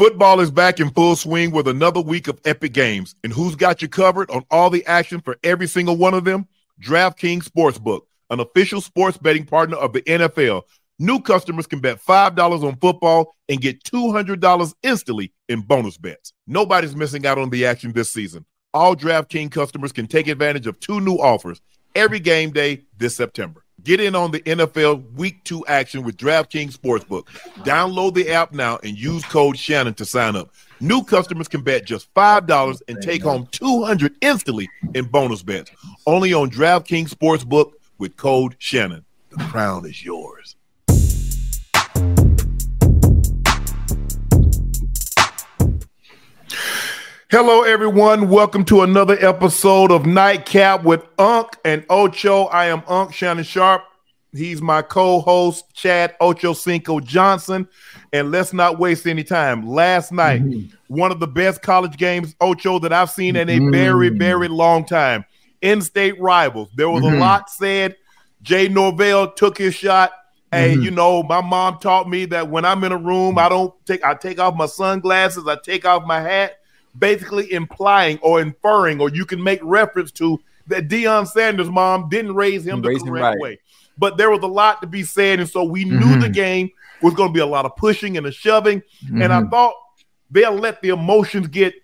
Football is back in full swing with another week of epic games. And who's got you covered on all the action for every single one of them? DraftKings Sportsbook, an official sports betting partner of the NFL. New customers can bet $5 on football and get $200 instantly in bonus bets. Nobody's missing out on the action this season. All DraftKings customers can take advantage of two new offers every game day this September. Get in on the NFL Week 2 action with DraftKings Sportsbook. Download the app now and use code Shannon to sign up. New customers can bet just $5 and take home 200 instantly in bonus bets. Only on DraftKings Sportsbook with code Shannon. The crown is yours. Hello, everyone. Welcome to another episode of Nightcap with Unc and Ocho. I am Unc Shannon Sharpe. He's my co-host, Chad Ocho Cinco Johnson. And let's not waste any time. Last night, mm-hmm. one of the best college games, Ocho, that I've seen in a mm-hmm. very, very long time. In-state rivals. There was mm-hmm. a lot said. Jay Norvell took his shot. Hey, mm-hmm. you know, my mom taught me that when I'm in a room, I don't take I take off my sunglasses, I take off my hat basically implying or inferring, or you can make reference to that Deion Sanders' mom didn't raise him the correct right. way. But there was a lot to be said, and so we mm-hmm. knew the game was going to be a lot of pushing and a shoving, mm-hmm. and I mm-hmm. thought they'll let the emotions get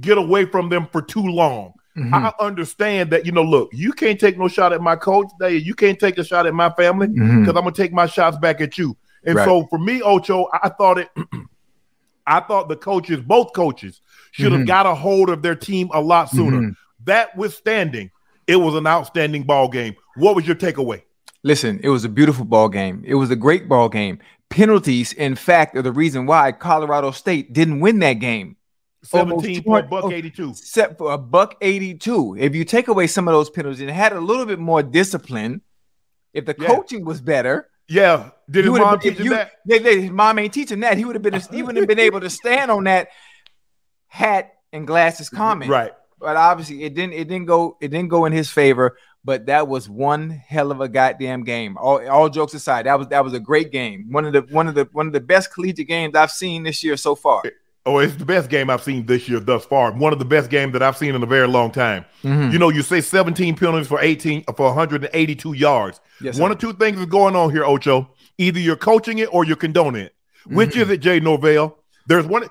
get away from them for too long. Mm-hmm. I understand that you know, look, you can't take no shot at my coach. Today. You can't take a shot at my family because mm-hmm. I'm gonna take my shots back at you. And right. so for me, Ocho, I thought it. I thought the coaches, both coaches, should have mm-hmm. got a hold of their team a lot sooner. Mm-hmm. That withstanding, it was an outstanding ball game. What was your takeaway? Listen, it was a beautiful ball game. It was a great ball game. Penalties, in fact, are the reason why Colorado State didn't win that game. 17 for a buck 82. Set for a buck 82. If you take away some of those penalties and had a little bit more discipline, if the yeah. coaching was better, yeah. Did his mom teach him that? They, they, his mom ain't teaching that. He would have been he wouldn't have been able to stand on that hat and glasses comment. Right. But obviously it didn't it didn't go it didn't go in his favor. But that was one hell of a goddamn game. All, all jokes aside, that was that was a great game. One of the one of the one of the best collegiate games I've seen this year so far. Oh, it's the best game I've seen this year thus far. One of the best games that I've seen in a very long time. Mm-hmm. You know, you say 17 penalties for 18 for 182 yards. Yes, One or two things is going on here, Ocho. Either you're coaching it or you're condoning it. Mm-hmm. Which is it, Jay Norvell? There's one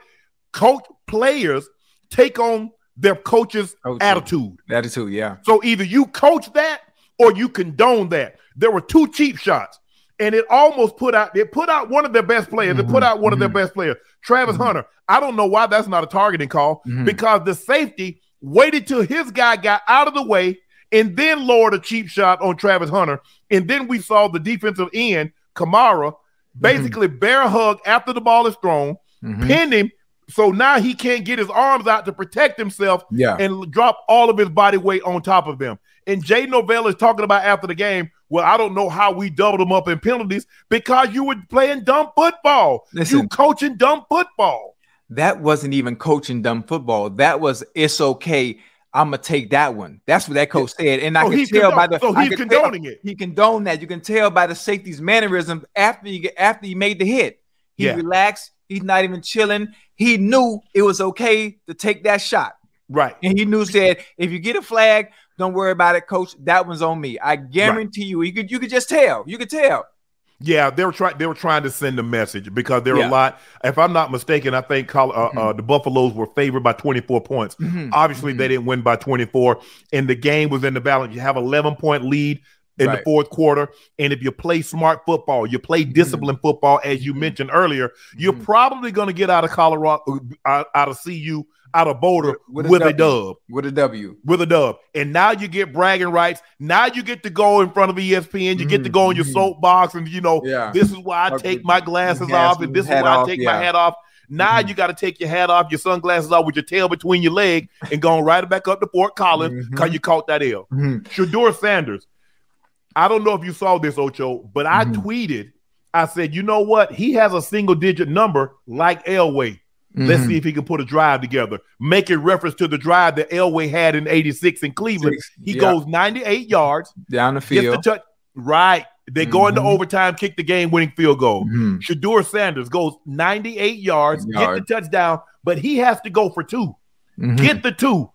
coach players take on their coach's Coaching. attitude. Attitude, yeah. So either you coach that or you condone that. There were two cheap shots, and it almost put out. It put out one of their best players. Mm-hmm. It put out one mm-hmm. of their mm-hmm. best players, Travis mm-hmm. Hunter. I don't know why that's not a targeting call mm-hmm. because the safety waited till his guy got out of the way and then lowered a cheap shot on Travis Hunter. And then we saw the defensive end, Kamara, basically mm-hmm. bear hug after the ball is thrown, mm-hmm. pin him. So now he can't get his arms out to protect himself yeah. and drop all of his body weight on top of them. And Jay Norvell is talking about after the game, well, I don't know how we doubled them up in penalties because you were playing dumb football. Listen, you coaching dumb football. that wasn't even coaching dumb football. That was it's okay. I'm gonna take that one. That's what that coach said, and I can tell condone- by the. so he's can tell- condoning it. He condoned that. You can tell by the safety's mannerism after you get after he made the hit. He Yeah. relaxed. He's not even chilling. He knew it was okay to take that shot, Right. and he knew said, "If you get a flag, don't worry about it, coach. That one's on me. I guarantee you. You could you could just tell. You could tell. Yeah, they were trying. They were trying to send a message because there were Yeah. a lot. If I'm not mistaken, I think Col- uh, uh, the Buffaloes were favored by 24 points. Mhm. Obviously, Mhm. they didn't win by 24, and the game was in the balance. You have 11 point lead in the fourth quarter, and if you play smart football, you play disciplined football, as you mentioned earlier, you're Mhm. probably going to get out of Colorado, out, out of CU, out of Boulder With- with, with a dub. with a W. With a dub, and now you get bragging rights. Now you get to go in front of ESPN. You get to go on your Mhm. soapbox, and you know Yeah. this is why I take my glasses off, and this is why I take yeah. my hat off. Now Mhm. you got to take your hat off, your sunglasses off with your tail between your leg, and going right back up to Fort Collins because Mhm. you caught that L. Mhm. Shedeur Sanders. I don't know if you saw this, Ocho, but I Mhm. tweeted. I said, you know what? He has a single digit number like Elway. Let's Mhm. see if he can put a drive together. Making reference to the drive that Elway had in 86 in Cleveland. Six, He yeah. goes 98 yards, down the field. the touch. Right. They go into Mhm. overtime, kick the game winning field goal. Mhm. Shedeur Sanders goes 98 yards, Yard. get the touchdown, but he has to go for two. Mhm. Get the two.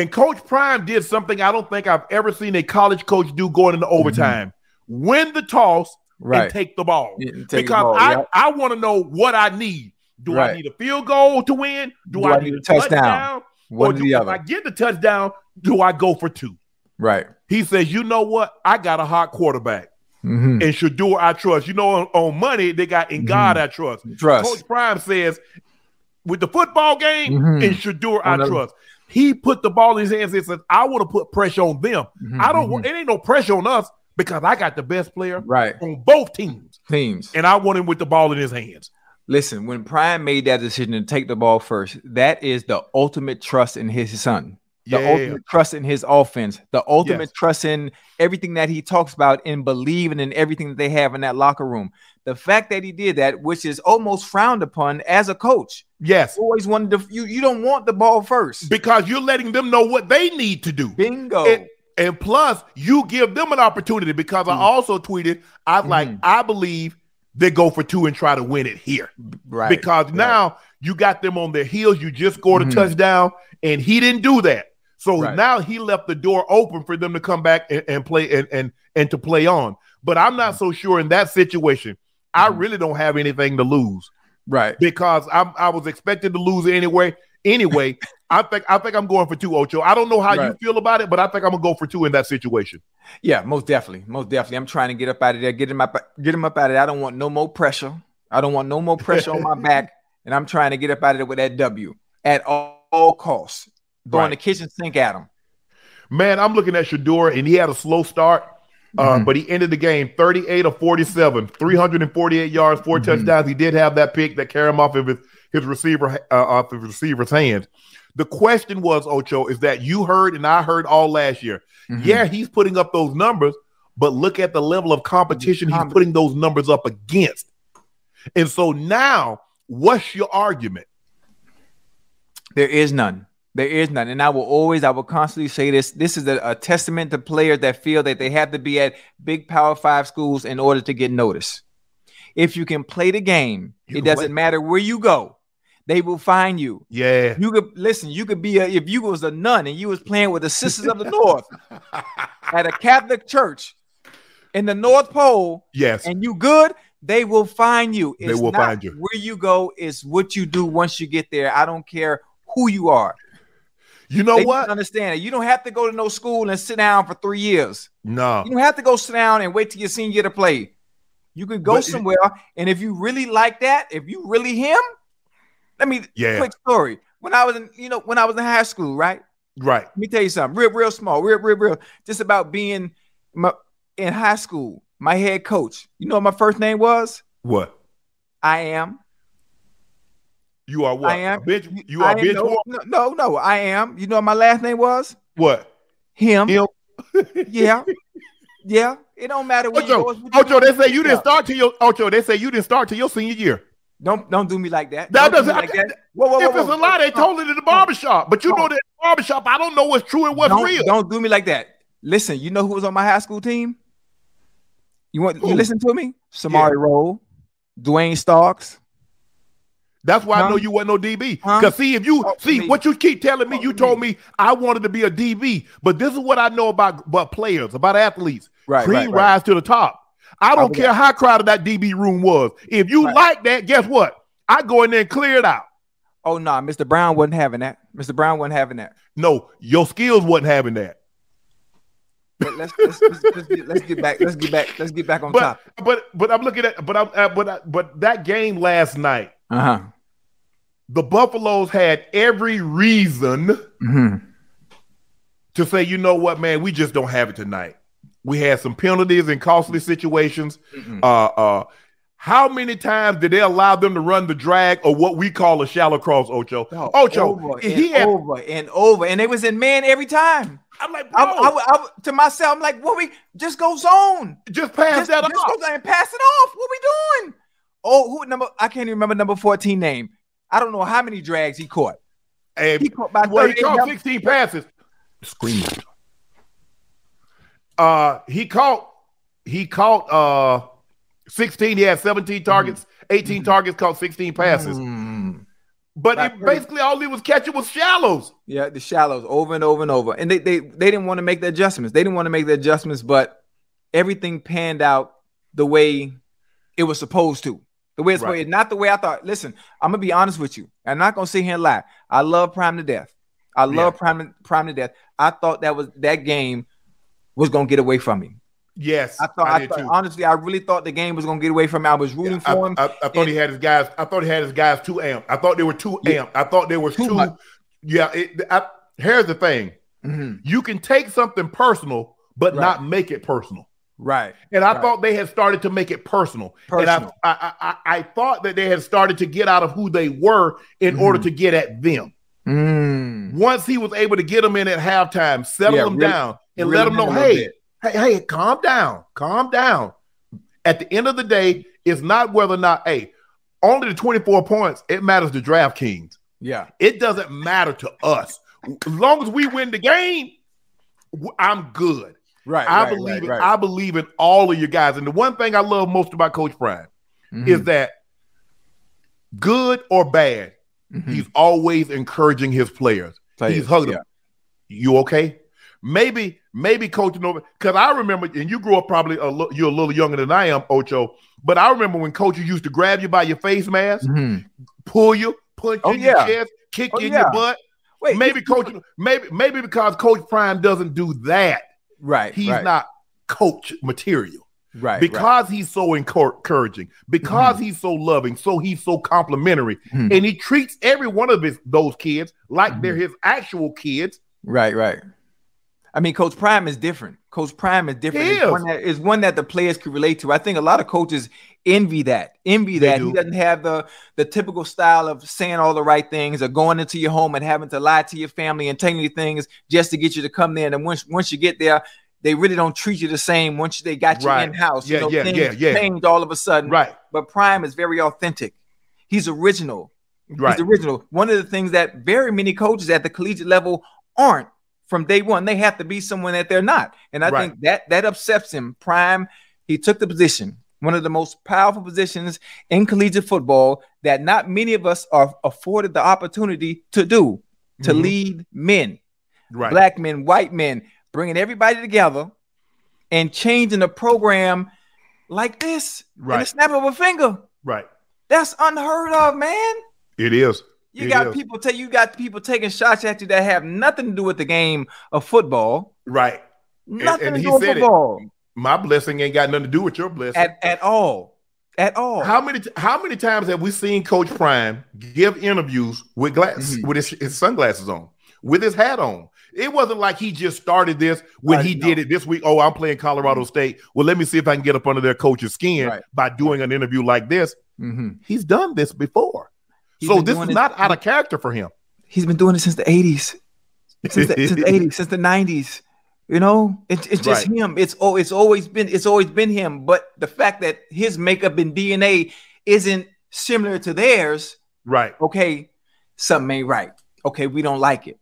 And Coach Prime did something I don't think I've ever seen a college coach do going into overtime. Win the toss right. and take the ball. Yeah, take the because ball, I, yeah. I want to know what I need. Do I need a field goal to win? Do, I, need a touchdown? One or do, the if other. I get the touchdown, do I go for two? right. He says, you know what? I got a hot quarterback. Mhm. And Shedeur, I trust. You know, on, on money, they got in God, I trust. Trust. Coach Prime says, with the football game, Mhm. in Shedeur, I trust. He put the ball in his hands and says, I want to put pressure on them. Mhm, I don't mhm. want, it ain't no pressure on us because I got the best player Right. on both teams. Teams. And I want him with the ball in his hands. Listen, when Prime made that decision to take the ball first, that is the ultimate trust in his son. The Yeah. ultimate trust in his offense, the ultimate Yes. trust in everything that he talks about and believing in everything that they have in that locker room. The fact that he did that, which is almost frowned upon as a coach, Yes. always wanted to you. You don't want the ball first. Because you're letting them know what they need to do. Bingo. And, and plus, you give them an opportunity because I mm. also tweeted, I mm. like, Mhm. I believe they go for two and try to win it here. right. because right. now you got them on their heels. You just scored a mm-hmm. touchdown, and he didn't do that. So Right. now he left the door open for them to come back and, and play and, and and to play on. But I'm not mm. so sure in that situation. I Mhm. really don't have anything to lose right. because I'm I was expected to lose anyway. Anyway, I think I think I'm going for two, Ocho. I don't know how you feel about it, but I think I'm gonna go for two in that situation. Yeah, most definitely, most definitely. I'm trying to get up out of there, get him up, get him up out of there. I don't want no more pressure. I don't want no more pressure on my back, and I'm trying to get up out of there with that W at all, all costs. Throwing Right. the kitchen sink at him. Man, I'm looking at Shedeur, and he had a slow start, uh, Mhm. but he ended the game 38 of 47, 348 yards, 4 Mhm. touchdowns. He did have that pick that carried him off of his, his receiver uh, off of his receiver's hands. The question was, Ocho, is that you heard and I heard all last year. Mhm. Yeah, he's putting up those numbers, but look at the level of competition he's putting those numbers up against. And so now, what's your argument? There is none. There is none. And I will always, I will constantly say this. This is a, a testament to players that feel that they have to be at big power five schools in order to get noticed. If you can play the game, You it doesn't matter where you go, they will find you. Yeah. You could listen, you could be a if you was a nun and you was playing with the Sisters of the North at a Catholic church in the North Pole Yes. and you good, they will find you. They will not find you. Where you go is what you do once you get there. I don't care who you are. You know they what? understand it. You don't have to go to no school and sit down for three years. No. You don't have to go sit down and wait till your senior year to play. You could go But- somewhere, and if you really like that, if you really him, let me Yeah. quick story. When I was in, you know, when I was in high school, right? Right. Let me tell you something, real, real small, real, real, real. Just about being my, in high school. My head coach. You know what my first name was? What? I am. You are what? I am. A bench, you are bitch. no, no, no, I am. You know what my last name was? What? Him. Him? Yeah. Yeah. It don't matter you. Ocho, it's what you Ocho, they say you didn't Yeah. start to your Ocho. They say you didn't start till your senior year. Don't don't do me like that. That Don't do doesn't. me like that. Whoa, whoa, whoa, if it's a lie, they told it in the barbershop. But you know that barbershop, I don't know what's true and what's don't, real. Don't do me like that. Listen, you know who was on my high school team? You want you listen to me? Samari Rolle, Duane Starks. That's why I know you wasn't no DB. Huh? Because see, if you Talk see what you keep telling me, Talk you to told me. me I wanted to be a DB. But this is what I know about, about players, about athletes. Right, Cream right, right. rise to the top. I don't care how crowded that DB room was. If you Right. like that, guess what? I go in there and clear it out. Oh no, Mr. Brown wasn't having that. Mr. Brown wasn't having that. No, your skills wasn't having that. But let's let's, let's, let's, get, let's get back. Let's get back. Let's get back on But top. but but I'm looking at but I'm uh, but I, but that game last night, Uh huh. the Buffaloes had every reason hmm to say, you know what, man, we just don't have it tonight. We had some penalties and costly situations. Mhm. Uh, uh, how many times did they allow them to run the drag or what we call a shallow cross, Ocho? Ocho, over he and had. over and over, and they was in man every time. I'm like, I, bro, I, I, to myself, I'm like, what we just go zone. just pass just, that just off. go and pass it off. What we doing? Oh, who number? I can't even remember number 14 name. I don't know how many drags he caught. And, He caught by well, he caught numbers. 16 passes. Scream. Uh, he caught. He caught. Uh, 16. He had 17 targets, 18 targets, caught 16 passes. Mm. But it, basically, all he was catching was shallows. Yeah, the shallows over and over and over. And they they they didn't want to make the adjustments. They didn't want to make the adjustments, but everything panned out the way it was supposed to. The way it's Right. supposed, not the way I thought. Listen, I'm gonna be honest with you. I'm not gonna sit here and lie. I love Prime to death. I love Prime Prime to death. I thought that was that game was gonna get away from me. Yes, I thought, I did thought too. honestly, I really thought the game was gonna get away from me. I was rooting I, for him. I, I thought he had his guys. I thought he had his guys too amped. I thought they were too Yeah. amped. I thought they were Too too. yeah. It, I, here's the thing: Mhm. you can take something personal, but Right. not make it personal. Right. And I Right. thought they had started to make it personal. Personal. And I, I, I, I thought that they had started to get out of who they were in Mhm. order to get at them. Mm. Once he was able to get them in at halftime, settle Yeah, them really- down, and really let them know, in a little hey, hey, hey, calm down, calm down. At the end of the day, it's not whether or not, hey, only the 24 points, it matters to DraftKings. Yeah. It doesn't matter to us. As long as we win the game, I'm good. Right. I right, believe right, in, right. I believe in all of you guys. And the one thing I love most about Coach Prime Mhm. is that good or bad, Mhm. he's always encouraging his players. Players, He's hugging yeah. them. You okay? Maybe, maybe coaching over because I remember, and you grew up probably a li- you're a little younger than I am, Ocho. But I remember when coaches used to grab you by your face mask, Mhm. pull you, punch Oh, you in your chest, kick Oh, you in yeah. your butt. Wait, maybe coach, maybe maybe because Coach Prime doesn't do that, Right. he's right, not coach material right because he's so encouraging, because he's so loving, so he's so complimentary, Mhm. and he treats every one of his those kids like Mm-hmm. they're his actual kids. right, right, right. I mean, Coach Prime is different. Coach Prime is different. He It's is. one that is one that the players can relate to. I think a lot of coaches envy that. Envy They that do. he doesn't have the the typical style of saying all the right things or going into your home and having to lie to your family and telling you things just to get you to come there. And once once you get there, they really don't treat you the same once they got you Right. in house. Yeah, you know, yeah, things yeah, yeah. change all of a sudden. Right, But Prime is very authentic. He's original. right. He's original. One of the things that very many coaches at the collegiate level aren't from day one. They have to be someone that they're not. And I Right. think that that upsets him. Prime, he took the position, one of the most powerful positions in collegiate football that not many of us are afforded the opportunity to do, to Mhm. lead men, right. black men, white men, bringing everybody together and changing the program like this in Right. the snap of a finger. right. That's unheard of, man. It is. You It got is. people take you got people taking shots at you that have nothing to do with the game of football. Right. Nothing and to he do with said it. football My blessing ain't got nothing to do with your blessing. at, at all. At all. how many how many times have we seen Coach Prime give interviews with glass Mhm. with his, his sunglasses on, with his hat on? It wasn't like he just started this when Right, he no. did it this week. Oh, I'm playing Colorado State. Well, let me see if I can get up under their coach's skin Right. by doing an interview like this. Mhm. He's done this before. He's so this is it- not out of character for him. He's been doing it since the 80s. Since the, since the 80s, since the 90s. You know, it's it's just Right. him. It's oh, it's always been it's always been him. But the fact that his makeup and DNA isn't similar to theirs, Right. okay, something ain't right. Okay, we don't like it.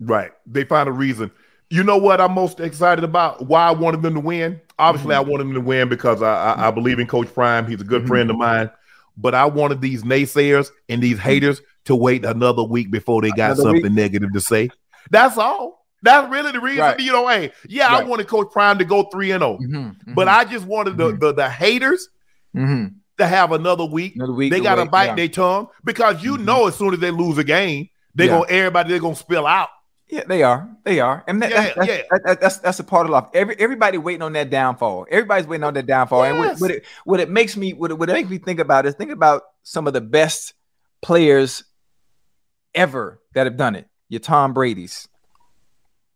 Right. They find a reason. You know what I'm most excited about? Why I wanted them to win? Obviously, Mm-hmm. I wanted them to win because I, I, I believe in Coach Prime. He's a good Mhm. friend of mine. But I wanted these naysayers and these haters to wait another week before they got Another something week? negative to say. That's all. That's really the reason. Right. You know, hey, yeah, I wanted Coach Prime to go three and zero, Mm-hmm. but I just wanted the, Mhm. the the haters mm-hmm. to have another week. another week. they got to bite yeah. their tongue because you Mhm. know as soon as they lose a game, they Yeah. gonna everybody they're gonna spill out. Yeah, they are. They are. And that, Yeah, that's, yeah. that- that- that's that's a part of life. Every everybody waiting on that downfall. Everybody's waiting on that downfall. And what, what it what it makes me what it, what it makes me think about is think about some of the best players ever that have done it. Your Tom Brady's,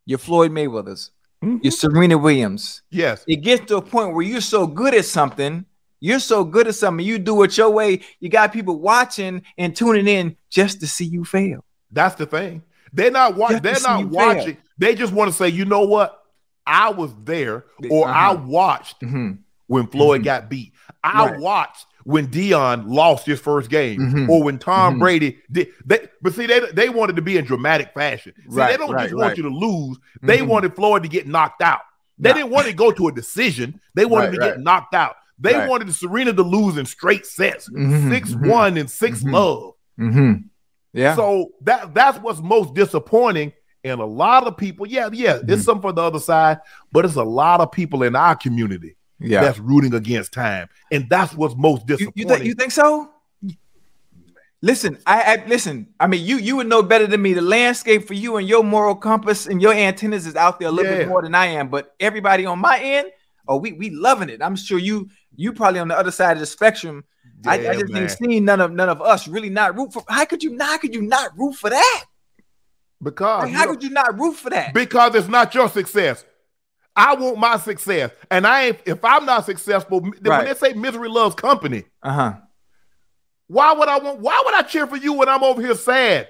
your Floyd Mayweather's, Mhm. your Serena Williams. Yes. It gets to a point where you're so good at something, you're so good at something, you do it your way. You got people watching and tuning in just to see you fail. That's the thing. They're not wa- Just they're not fail. watching. They just want to say, you know what? I was there, or I Uh-huh. watched Mhm. when Floyd Mhm. got beat. I Right. watched when Deion lost his first game, Mhm. or when Tom Mhm. Brady did. They, but see, they they wanted to be in dramatic fashion. See, Right, they don't right, just want you to lose. They Mhm. wanted Floyd to get knocked out. They Nah. didn't want to go to a decision. They wanted to get knocked out. They wanted Serena to lose in straight sets, Mhm, six one and 6 Mhm. love. Mm-hmm. Yeah. So that that's what's most disappointing. And a lot of people, yeah, yeah, Mm-hmm. it's some for the other side, but it's a lot of people in our community yeah. that's rooting against time, and that's what's most You, disappointing. you think you think so? Listen, I, I listen. I mean, you you would know better than me. The landscape for you and your moral compass and your antennas is out there a little Yeah. bit more than I am. But everybody on my end, oh, we we loving it. I'm sure you you probably on the other side of the spectrum. I, I just man. ain't seen none of none of us really not root for. How could you not? How could you not root for that? because Like, how could you not root for that? because it's not your success. I want my success, and I ain't. If I'm not successful, Right. when they say misery loves company, Uh huh. why would I want? Why would I cheer for you when I'm over here sad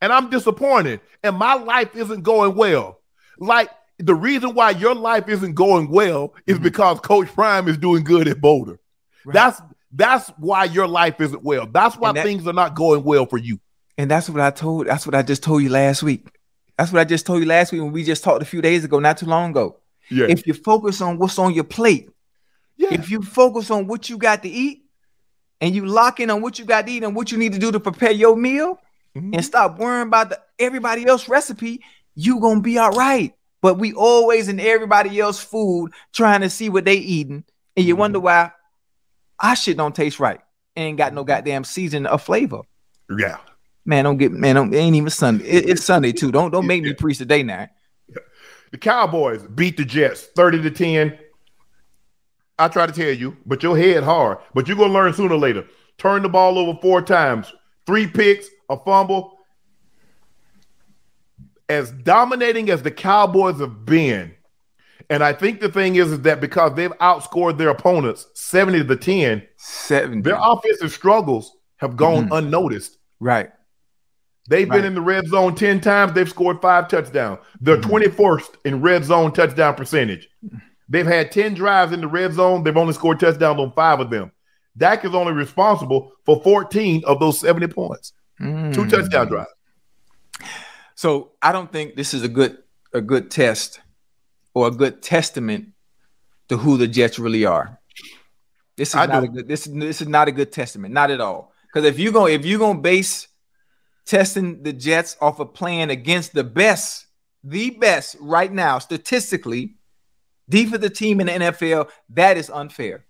and I'm disappointed and my life isn't going well? Like the reason why your life isn't going well is Mhm. because Coach Prime is doing good at Boulder. Right. That's that's why your life isn't well. That's why that- things are not going well for you. And that's what I told. That's what I just told you last week. That's what I just told you last week when we just talked a few days ago, not too long ago. Yeah, If you focus on what's on your plate, yeah. if you focus on what you got to eat, and you lock in on what you got to eat and what you need to do to prepare your meal, Mhm. and stop worrying about the everybody else recipe, you gonna be all right. But we always in everybody else food trying to see what they eating, and you wonder why our shit don't taste right. Ain't got no mm-hmm. goddamn season or flavor. yeah. Man, don't get man. Don't, it ain't even Sunday. It- it's Sunday too. Don't don't make me preach today now. The Cowboys beat the Jets 30 to 10. I try to tell you, but your head hard. But you're gonna learn sooner or later. Turn the ball over four times, three picks, a fumble. As dominating as the Cowboys have been, and I think the thing is, is that because they've outscored their opponents 70 to 10, Seven. their offensive struggles have gone Mhm. unnoticed. right. They've been in the red zone 10 times. They've scored five touchdowns. They're Mhm. 21st in red zone touchdown percentage. They've had 10 drives in the red zone. They've only scored touchdowns on five of them. Dak is only responsible for 14 of those 70 points. Two Mm. touchdown drives. So I don't think this is a good a good test or a good testament to who the Jets really are. This is I not do. a good this is this is not a good testament, not at all. Because if you go if you're gonna base testing the Jets off of playing against the best, the best right now, statistically, defensive team in the NFL, that is unfair.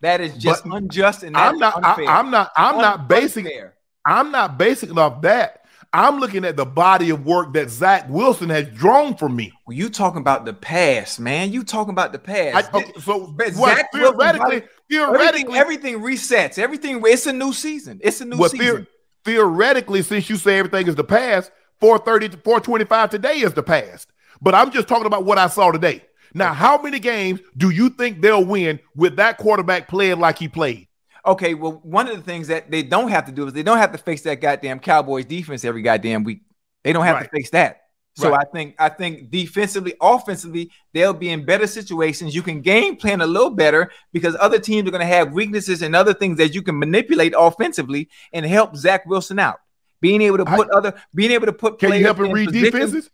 That is just But unjust and I'm not, I. I'm not, I'm not Un- basing unfair. I'm not basing off that. I'm looking at the body of work that Zach Wilson has drawn from me. Well, you talking about the past, man. You talking about the I, past. okay, so But Zach Wilson theoretically, everything, theoretically, everything resets. Everything it's a new season. It's a new Well, season. theor- theoretically, since you say everything is the past, 430 to 425 today is the past. But I'm just talking about what I saw today. Now, how many games do you think they'll win with that quarterback playing like he played? Okay, well, one of the things that they don't have to do is they don't have to face that goddamn Cowboys defense every goddamn week. They don't have Right. to face that. So Right. I think I think defensively, offensively, they'll be in better situations. You can game plan a little better because other teams are going to have weaknesses and other things that you can manipulate offensively and help Zach Wilson out. Being able to I- put other, being able to put. Can you help him read positions- defenses?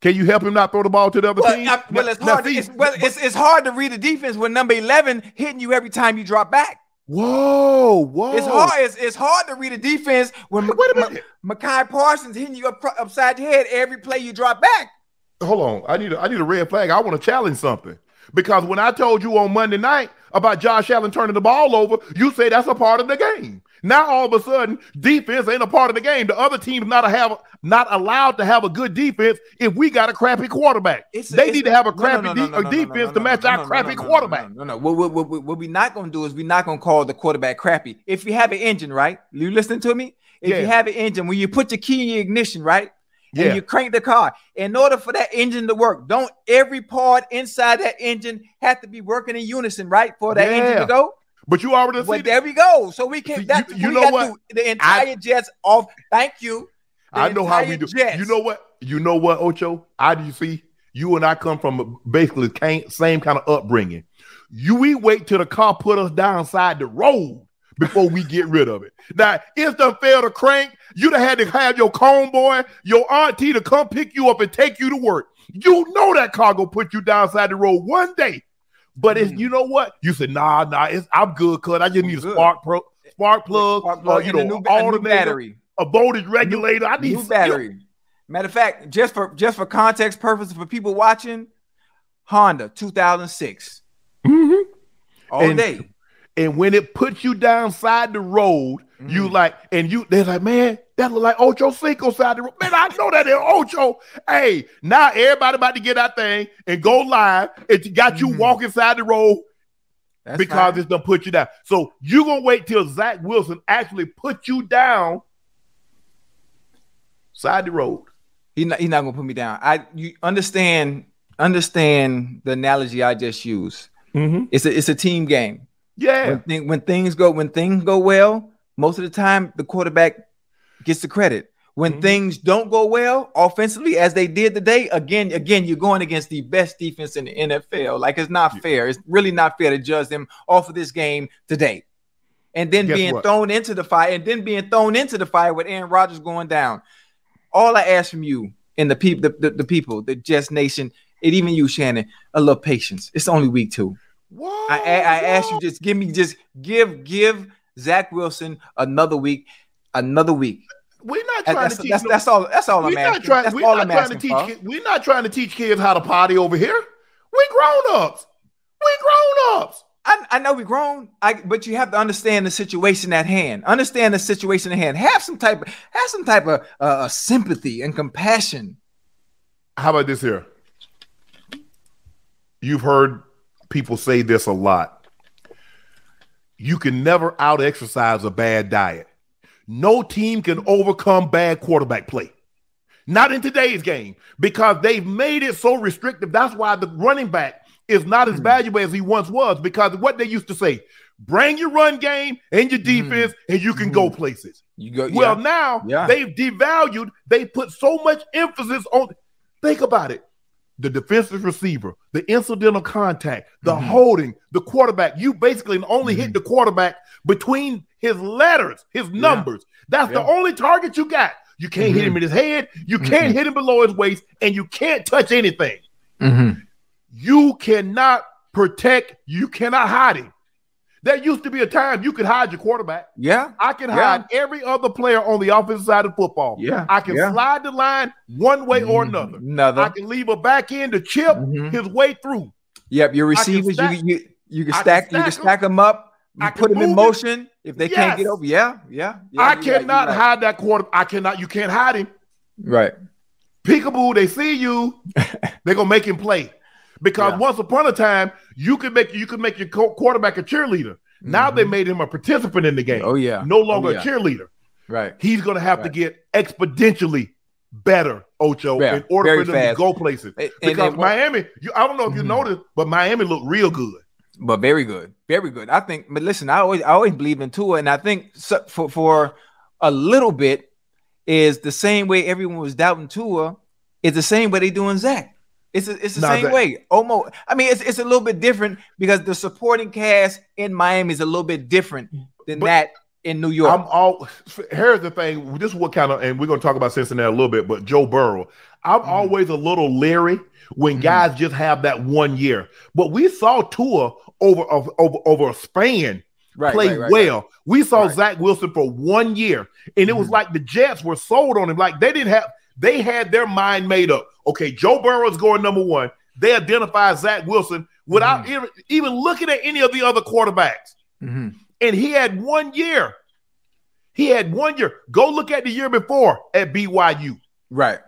Can you help him not throw the ball to the other Well, team? I- well, it's Now- hard. see, it's, well, it's, it's hard to read the defense when number eleven hitting you every time you drop back. Whoa, whoa. It's hard. It's, it's hard to read a defense when Wait a minute. Micah Parsons hitting you up, upside your head every play you drop back. Hold on. I need a, I need a red flag. I want to challenge something. Because when I told you on Monday night about Josh Allen turning the ball over, you say that's a part of the game. Now all of a sudden, defense ain't a part of the game. The other team's not a have not allowed to have a good defense if we got a crappy quarterback. It's a- they it's need to have a crappy no, de- no, no, or no, defense to match our crappy quarterback. No, no. What, what, what, what, we're not going to do is we're not going to call the quarterback crappy. If you have an engine, right? You listening to me? If you have an engine, when you put your key in your ignition, right? And Yeah. you crank the car. In order for that engine to work, don't every part inside that engine have to be working in unison, right? For that engine to go. But you already Well, see there we go. So we can. you- That's you we know what? to- the entire jets off. Thank you. The I know how we do. Jets. You know what? You know what, Ocho? I do you see? You and I come from basically same kind of upbringing. You we wait till the car put us downside the road before we get rid of it. Now, if the fail to crank, you'd have had to have your cone boy, your auntie to come pick you up and take you to work. You know that car gonna put you downside the road one day. But it's Mm. you know what? You said, nah, nah, it's I'm good, cuz I just need a spark pro spark plug, Spark or, plug you a know, new, a new battery. a voltage regulator. I need new battery. Matter of fact, just for just for context purposes for people watching, Honda 2006 Mhm. all And- day. And when it puts you down side the road, you Mhm. like, and you they're like, man, that look like Ocho Cinco side the road. Man, I know that is Ocho. Hey, now everybody about to get that thing and go live. It got you Mhm. walking side the road That's because fine. it's gonna put you down. So you gonna wait till Zach Wilson actually put you down side the road. he not, he not gonna put me down. I you understand understand the analogy I just used. Mm-hmm. It's a it's a team game. Yeah. When, thing, when things go when things go well, most of the time the quarterback gets the credit. When Mhm. things don't go well offensively, as they did today, again, again, you're going against the best defense in the NFL. Like it's not Yeah. fair. It's really not fair to judge them off of this game today. And then Guess being what? thrown into the fire, and then being thrown into the fire with Aaron Rodgers going down. All I ask from you and the people, the, the, the people, the Jets Nation, and even you, Shannon, a little patience. It's only week two. Whoa, I, I, I ask you just give me just give give Zach Wilson another week, another week. We're not trying That's, to teach. that's, no- that's all. That's all I'm we're not asking. trying. That's all I'm to asking teach. we're not trying to teach kids how to potty over here. We grown ups. We grown ups. I, I know we grown, I but you have to understand the situation at hand. Understand the situation at hand. Have some type of have some type of uh, sympathy and compassion. How about this here? You've heard people say this a lot. You can never out exercise a bad diet. No team can overcome bad quarterback play. Not in today's game because they've made it so restrictive. That's why the running back is not as hmm. valuable as he once was because what they used to say bring your run game and your hmm. defense and you can go hmm. places. You go Well, yeah. now Yeah. they've devalued. They put so much emphasis on. Think about it: the defensive receiver, the incidental contact, the Mhm. holding, the quarterback. You basically only hit the quarterback between his letters, his numbers. That's the only target you got. You can't hit Mhm. him in his head. You can't hit him below his waist, and you can't touch anything. Mhm. You cannot protect. You cannot hide him. There used to be a time you could hide your quarterback. yeah. I can Yeah. hide every other player on the offensive side of football. Yeah, I can yeah. slide the line one way or Mhm. another. Another. I can leave a back end to chip Mhm. his way through. Yep, your receivers, stack- you, you you can can stack, you can stack them up, you put them in it. motion if they can't get over. Yeah, yeah. yeah I you're right, you're cannot right. hide that quarter. I cannot. You can't hide him. Right. Peekaboo, they see you, they're gonna make him play. Because Yeah. once upon a time, you could make you could make your quarterback a cheerleader. Now they made him a participant in the game. Mm-hmm. Oh, yeah. no longer Oh, a cheerleader. Right. He's gonna have to get exponentially better, Ocho, Yeah, in order for them fast. to go places. And- and because what- Miami, you, I don't know if you Mhm. noticed, but Miami looked real good. But very good, very good. I think. But listen, I always, I always believe in Tua, and I think so, for for a little bit is the same way everyone was doubting Tua It's the same way they doing Zach. It's a, it's the same way. Almost. I mean, it's it's a little bit different because the supporting cast in Miami is a little bit different than but that in New York. I'm all. Here's the thing. This is what kind of, and we're gonna talk about Cincinnati a little bit. But Joe Burrow, I'm mm always a little leery when mm guys just have that one year. But we saw Tua over over over a span right, play right, right, well. We saw Zach Wilson for one year, and it was mm-hmm. like the Jets were sold on him. Like they didn't have, they had their mind made up. Okay, Joe Burrow is going number one. They identify Zach Wilson without mm-hmm. even, even looking at any of the other quarterbacks. Mm-hmm. And he had one year. He had one year. Go look at the year before at BYU. Right.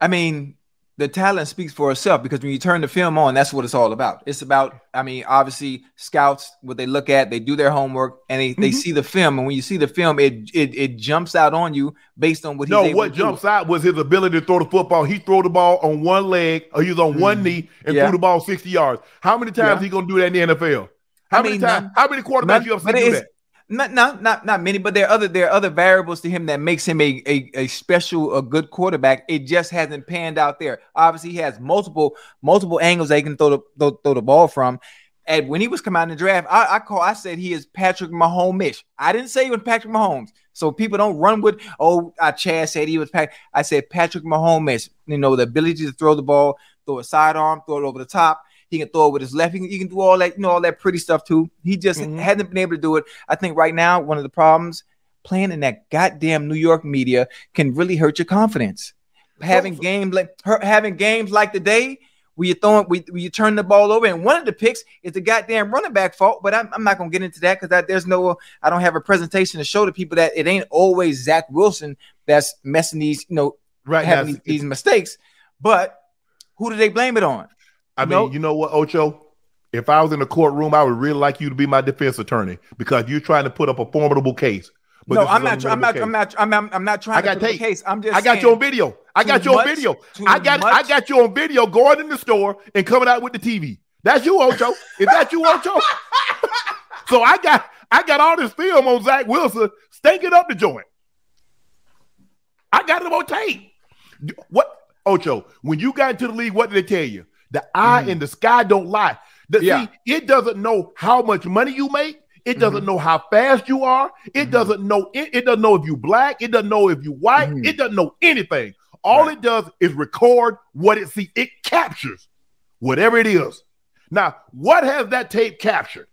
I mean, the talent speaks for itself because when you turn the film on, that's what it's all about. It's about, I mean, obviously, scouts, what they look at, they do their homework and they, mm-hmm. they see the film. And when you see the film, it it, it jumps out on you based on what No, what jumps do. out was his ability to throw the football. He threw the ball on one leg, or he was on mm-hmm. one knee and yeah. threw the ball 60 yards. How many times yeah. he gonna do that in the NFL? How I many times? How many quarterbacks you have seen do that? Not, not not not many, but there are other there are other variables to him that makes him a, a, a special a good quarterback. It just hasn't panned out there. Obviously, he has multiple multiple angles that he can throw the throw, throw the ball from. And when he was coming out in the draft, I, I call I said he is Patrick Mahomes-ish. I didn't say he was Patrick Mahomes. So people don't run with oh uh, Chad said he was Pat. I said Patrick Mahomes. You know the ability to throw the ball, throw a sidearm, throw it over the top. He can throw it with his left. He can, he can do all that, you know, all that pretty stuff too. He just mm-hmm. hasn't been able to do it. I think right now, one of the problems playing in that goddamn New York media can really hurt your confidence. Having games like having games like today where you're throwing, where you turn the ball over, and one of the picks is the goddamn running back fault. But I'm, I'm not gonna get into that because there's no, I don't have a presentation to show the people that it ain't always Zach Wilson that's messing these, you know, right having these, these mistakes. But who do they blame it on? I mean, nope. you know what, Ocho? If I was in the courtroom, I would really like you to be my defense attorney because you're trying to put up a formidable case. But no, I'm not, I'm not, I'm not. I'm not. I'm not trying I got to put case. I'm just. I got you on video. I got you on video. I got. Much? I got you on video going in the store and coming out with the TV. That's you, Ocho. Is that you, Ocho? so I got. I got all this film on Zach Wilson stinking up the joint. I got it on tape. What, Ocho? When you got into the league, what did they tell you? The eye mm. and the sky don't lie. The, yeah. See, it doesn't know how much money you make. It doesn't mm-hmm. know how fast you are. It mm-hmm. doesn't know. It, it, doesn't know if you black. It doesn't know if you white. Mm-hmm. It doesn't know anything. All right. it does is record what it sees. It captures whatever it is. Now, what has that tape captured?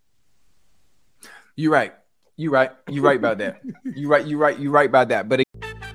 You're right. You're right. You're right about that. You're right. You're right. You're right about that. But.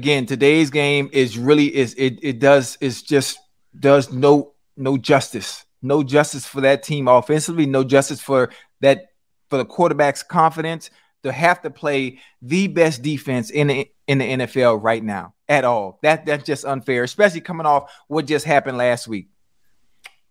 Again, today's game is really is it it does is just does no no justice. No justice for that team offensively, no justice for that for the quarterback's confidence to have to play the best defense in the in the NFL right now at all. That that's just unfair, especially coming off what just happened last week.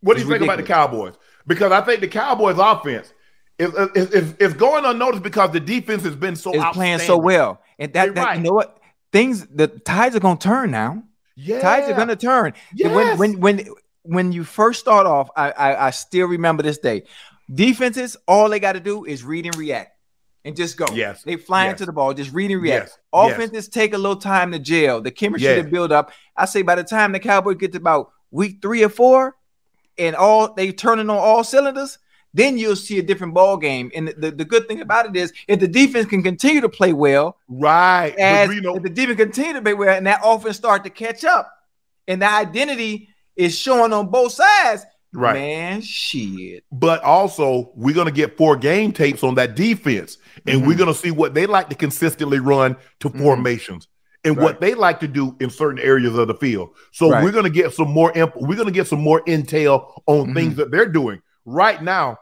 What do you think about the Cowboys? Because I think the Cowboys offense is, is, is, is going unnoticed because the defense has been so is playing so well. And that, that right. you know what? Things the tides are gonna turn now. Yeah. Tides are gonna turn. Yes. When when when when you first start off, I, I I still remember this day. Defenses, all they got to do is read and react and just go. Yes. They fly yes. into the ball, just read and react. Yes. Offenses yes. take a little time to gel. The chemistry yes. to build up. I say by the time the Cowboys get to about week three or four, and all they turning on all cylinders, then you'll see a different ball game. And the, the good thing about it is if the defense can continue to play well, right? As if the defense continue to play well, and that offense start to catch up, and the identity is showing on both sides. Right. Man, shit. But also, we're going to get four game tapes on that defense, and mm-hmm. we're going to see what they like to consistently run to mm-hmm. formations and right. what they like to do in certain areas of the field. So right. we're going to get some more imp- we're going to get some more intel on mm-hmm. things that they're doing. Right now,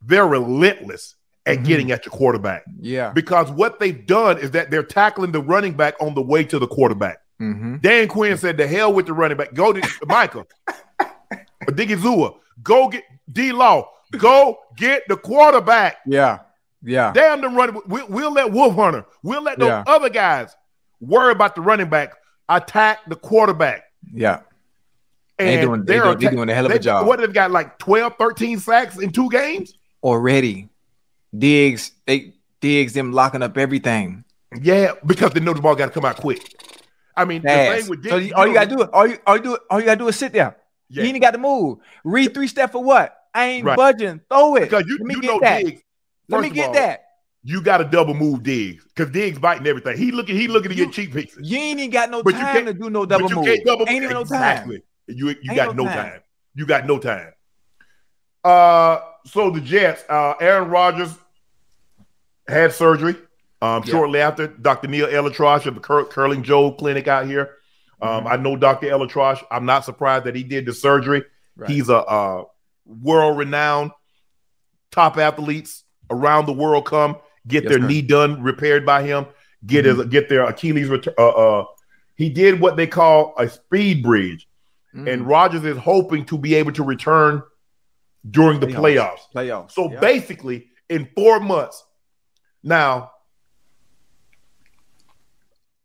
they're relentless at mm-hmm. getting at your quarterback. Yeah. Because what they've done is that they're tackling the running back on the way to the quarterback. Mm-hmm. Dan Quinn said, "The hell with the running back. Go to Michael, Diggy Zua. Go get D Law. Go get the quarterback. Yeah, yeah. Damn the running. We, will let Wolf Hunter. We'll let those yeah. other guys worry about the running back. Attack the quarterback. Yeah. And they doing, they're, they're, doing a hell of a job. What they've got like 12, 13 sacks in two games already. Diggs, they Diggs them locking up everything. Yeah, because they know the ball got to come out quick. I mean, Fast. the thing with Diggs, so you, all you, gotta do, all you, all you do, all you gotta do is sit there. Yeah. You ain't got to move. Read three step for what? I ain't right. budging. Throw it. Because you, you know that. Diggs. Let me get all, that. You got to double move Diggs because Diggs biting everything. He looking, he looking to get cheap pieces. You ain't even got no but time to do no double move. Double, ain't even exactly. no time. You you ain't got no time. time. You got no time. Uh, so the Jets, uh, Aaron Rodgers had surgery. Um, yeah. shortly after, Dr. Neil ElAttrache of the Cur- Kerlan-Jobe Clinic out here. Um, mm-hmm. I know Dr. ElAttrache. I'm not surprised that he did the surgery. Right. He's a, a world renowned top athletes around the world come get yes, their sir. knee done repaired by him, get mm-hmm. his get their Achilles. Ret- uh, uh, he did what they call a speed bridge, mm-hmm. and Rodgers is hoping to be able to return during the playoffs. Playoffs. So yeah. basically, in four months. Now,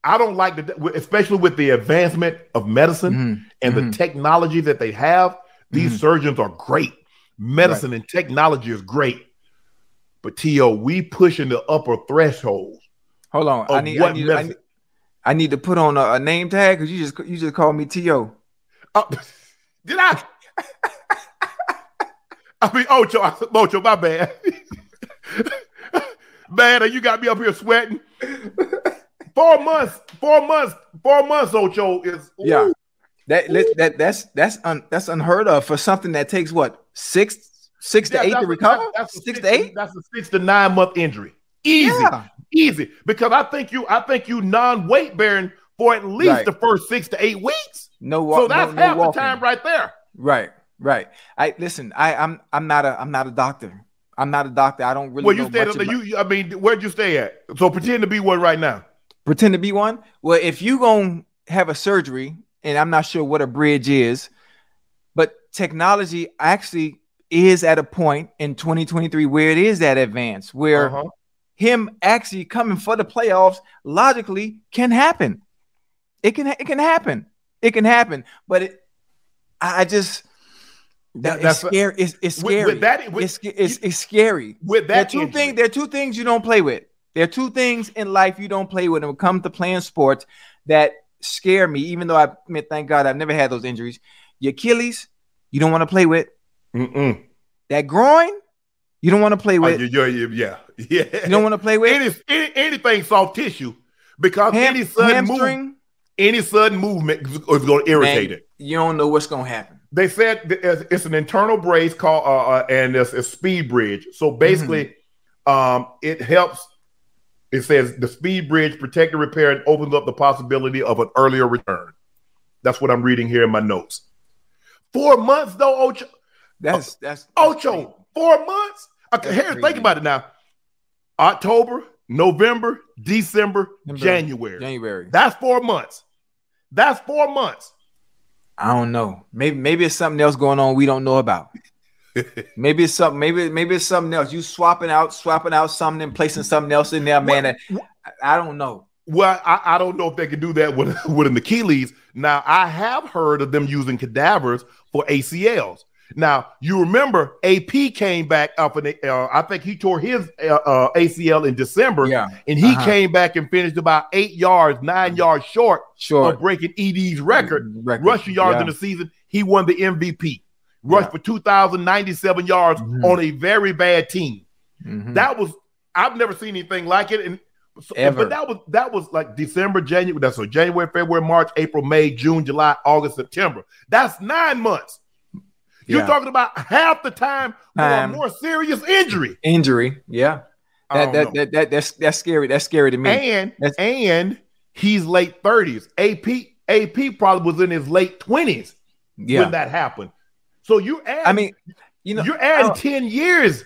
I don't like the, especially with the advancement of medicine mm-hmm. and mm-hmm. the technology that they have. These mm-hmm. surgeons are great. Medicine right. and technology is great. But T.O., we pushing the upper thresholds. Hold on. I need, I need, I need, I need, to put on a, a name tag because you just you just called me T.O. Uh, did I? I mean, Ocho, Ocho, my bad. Man, you got me up here sweating. Four months, four months, four months. Ocho is ooh. yeah. That that that's that's un, that's unheard of for something that takes what six six yeah, to eight to recover. That's, that's six, six, to eight. That's a six to nine month injury. Easy, yeah. easy. Because I think you, I think you non weight bearing for at least right. the first six to eight weeks. No, so that's no, half no the time right there. Right, right. I listen. I, I'm I'm not a I'm not a doctor. I'm not a doctor. I don't really. Well, you stay at you. I mean, where'd you stay at? So pretend to be one right now. Pretend to be one. Well, if you gonna have a surgery, and I'm not sure what a bridge is, but technology actually is at a point in 2023 where it is that advanced, where uh-huh. him actually coming for the playoffs logically can happen. It can it can happen. It can happen. But it, I just that, that's scary. It's, it's scary. with that- with- it's, it's, it's scary. With that, There are two things. There are two things you don't play with. There are two things in life you don't play with when it comes to playing sports that scare me. Even though I, I mean, thank God I've never had those injuries. Your Achilles, you don't want to play with. Mm-mm. That groin, you don't want to play Oh, with. yeah, yeah, yeah, yeah. You don't want to play with. any, any, anything soft tissue because Ham- any sudden move, hamstring, any sudden movement is, going to irritate man, it. you don't know what's gonna happen. They said it's an internal brace called uh, uh, and it's a speed bridge. So basically, um, it helps. It says the speed bridge protect and repair and opens up the possibility of an earlier return. That's what I'm reading here in my notes. Four months though, Ocho. That's that's, that's Ocho, four months. Okay, That's here, think about it now. October, November, December, December, January. January. That's four months. That's four months. I don't know. Maybe maybe it's something else going on we don't know about. maybe it's something. Maybe maybe it's something else. You swapping out, swapping out something and placing something else in there, man. I, I don't know. Well, I, I don't know if they can do that with with an Achilles. Now, I have heard of them using cadavers for ACLs. Now, you remember AP came back up and uh, I think he tore his uh, uh, ACL in December, Yeah, and he uh-huh. came back and finished about eight yards, nine yards short Sure. of breaking ED's record, Record, rushing yards yeah. in the season. He won the MVP, rushed Yeah. for 2,097 yards Mhm. on a very bad team. Mhm. That was I've never seen anything like it. And so- but that was that was like December, January. That's so January, February, March, April, May, June, July, August, September. That's nine months. You're Yeah. talking about half the time for a more serious injury. Injury. Yeah. That that, that that that's that's scary. That's scary to me. and That's- and he's late 30s. AP AP probably was in his late 20s yeah. when that happened. So you add I mean, you know, you're adding uh, 10 years.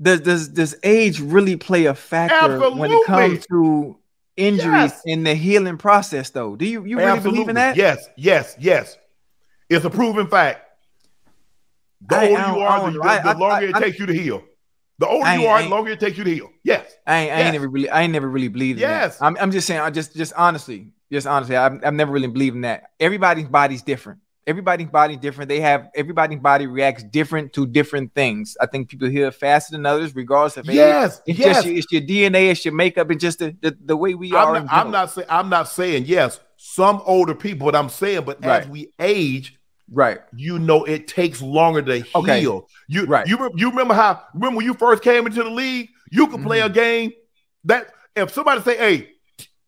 does does does age really play a factor when it comes to injuries Yes. in the healing process? Though, do you you really believe in that? Yes, yes, yes. It's a proven fact. The older you are, the, the I- longer it takes you to heal. The older you are, the longer it takes you to heal. Yes. I ain't, I ain't never really, I ain't never really believed in Yes. that. I'm, I'm just saying, I just, just honestly, just honestly, I've, I've never really believed in that. Everybody's body's different. Everybody's body's different. They have everybody's body reacts different to different things. I think people heal faster than others, regardless of age. Yes. It's yes. just your, it's your DNA, it's your makeup, and just the, the, the way we are. I'm, in not, I'm not saying I'm not saying yes. Some older people, but I'm saying, but as we age, right. you know, it takes longer to heal. Okay. You Right. You you remember how remember when you first came into the league, you could play a Mm-hmm. game that if somebody say, "Hey,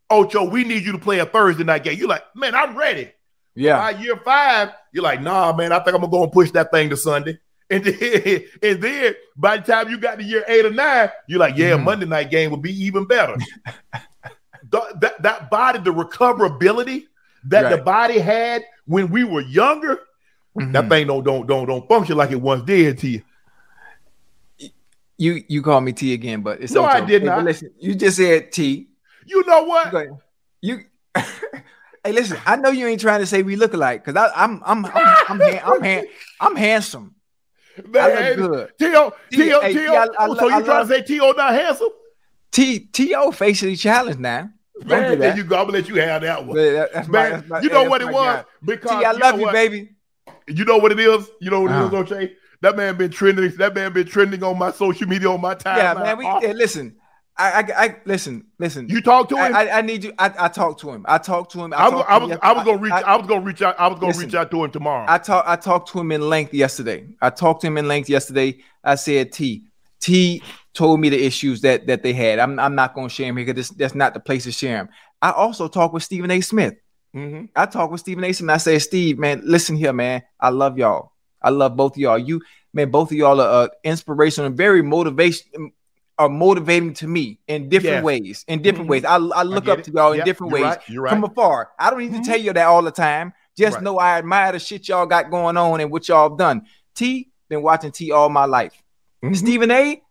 Ocho, we need you to play a Thursday night game," you're like, "Man, I'm ready." Yeah. By year five, you're like, nah, man, I think I'm gonna go and push that thing to Sunday. And then, and then by the time you got to year eight or nine, you're like, yeah, Mhm. Monday night game would be even better. That, that body, the recoverability that the body had when we were younger, that Mhm. thing don't don't don't don't function like it once did to you. You you called me T again, but it's No, I okay. did hey, not. Listen, you just said T. You know what? Ahead. You. hey, listen. I know you ain't trying to say we look alike because I'm I'm I'm I'm, I'm, han- I'm handsome. I look good. T.O. T- T.O. hey, T.O. T, I- I so you I trying love- to say T.O. not handsome? T T.O. facially challenged now. Man, do there you go. I'm gonna let you have that one. But that- my- Man, my- you know what it was? Because T, I love you, what? baby. You know what it is? You know what it is, Uh-huh. O'Shea? That man been trending. That man been trending on my social media on my timeline. Yeah, man. We Oh, hey, listen. I, I I listen. Listen. you talk to him. I, I, I need you. I, I talked to him. I talked to him. I, was, talked to I was, I was gonna reach. I, I- was gonna reach out. I was gonna Listen, reach out to him tomorrow. I talked I talked to him in length yesterday. I talked to him in length yesterday. I said T T told me the issues that that they had. I'm I'm not gonna share him here because that's not the place to share him. I also talked with Stephen A. Smith. Mhm. I talk with Stephen A. And I say, Steve, man, listen here, man. I love y'all. I love both of y'all. You man, both of y'all are uh, inspirational and very motivation are motivating to me in different Yes. ways. In different Mhm. ways. I, I look get up it. to y'all in different you're ways right, you're from afar. I don't need to Mhm. tell you that all the time. Just Right. know I admire the shit y'all got going on and what y'all have done. T been watching T all my life. Mhm. Stephen A.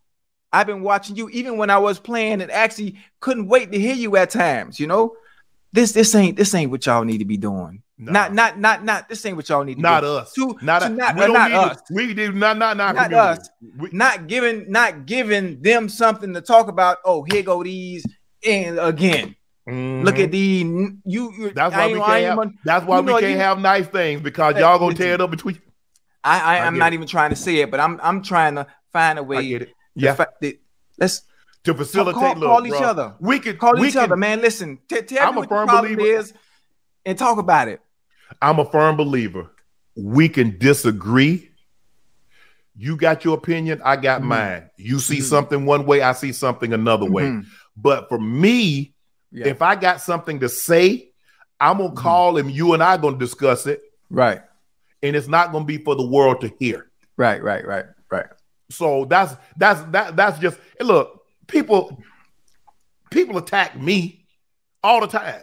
I've been watching you even when I was playing and actually couldn't wait to hear you at times. You know, this this ain't this ain't what y'all need to be doing. No. Not not not not this ain't what y'all need to not do. us. To- not, to us. not- we don't not us. It. We do not not not, Not us. We- Not giving not giving them something to talk about. Oh, here go these and again. Mm-hmm. Look at the you. That's why we can't have. That's why we can't you- have nice things because Hey, y'all gonna tear it up between. I, I, I I'm not it. even trying to say it, but I'm I'm trying to find a way. I get it. the Yeah. fact let's To facilitate, call, look, call each bruh, other. We could call we each can- other, man. Listen, t- tell I'm me a what the firm problem believer- is, and talk about it. I'm a firm believer. We can disagree. You got your opinion, I got Mm-hmm. mine. You see something one way, I see something another way. Mhm. But for me, Yeah. if I got something to say, I'm gonna call him. You and I gonna discuss it, Right, and it's not gonna be for the world to hear. right, right, right, right. So that's that's that that's just look, people people attack me all the time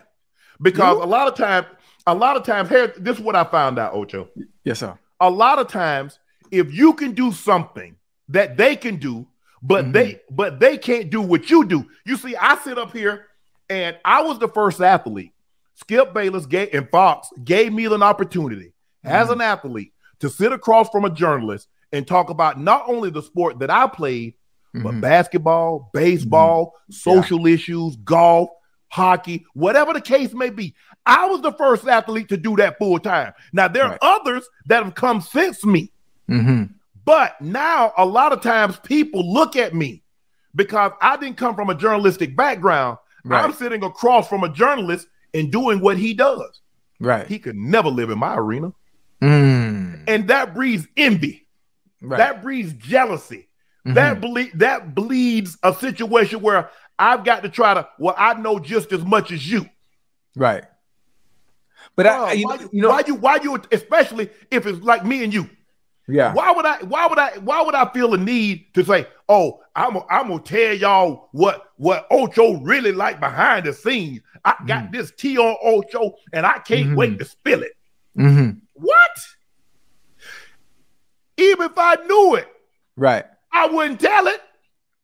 because a lot of time, a lot of times here, this is what I found out, Ocho. Yes, sir. A lot of times, if you can do something that they can do, but mm-hmm. they but they can't do what you do. You see, I sit up here and I was the first athlete. Skip Bayless gave and Fox gave me an opportunity as mm-hmm. an athlete to sit across from a journalist and talk about not only the sport that I played, but basketball, baseball, social issues, golf, hockey, whatever the case may be. I was the first athlete to do that full time. Now there are others that have come since me. Mm-hmm. But now a lot of times people look at me because I didn't come from a journalistic background. Right. I'm sitting across from a journalist and doing what he does. Right. He could never live in my arena. Mm. And that breeds envy. Right. That breeds jealousy. Mhm. That ble- that bleeds a situation where I've got to try to, well, I know just as much as you. Right. But I, you, why, know, you, you know, why you why you especially if it's like me and you. yeah, Why would I? Why would I? Why would I feel a need to say, "Oh, I'm i I'm gonna tell y'all what what Ocho really like behind the scenes"? I got this tea on Ocho, and I can't wait to spill it. Mm-hmm. What? Even if I knew it, right, I wouldn't tell it.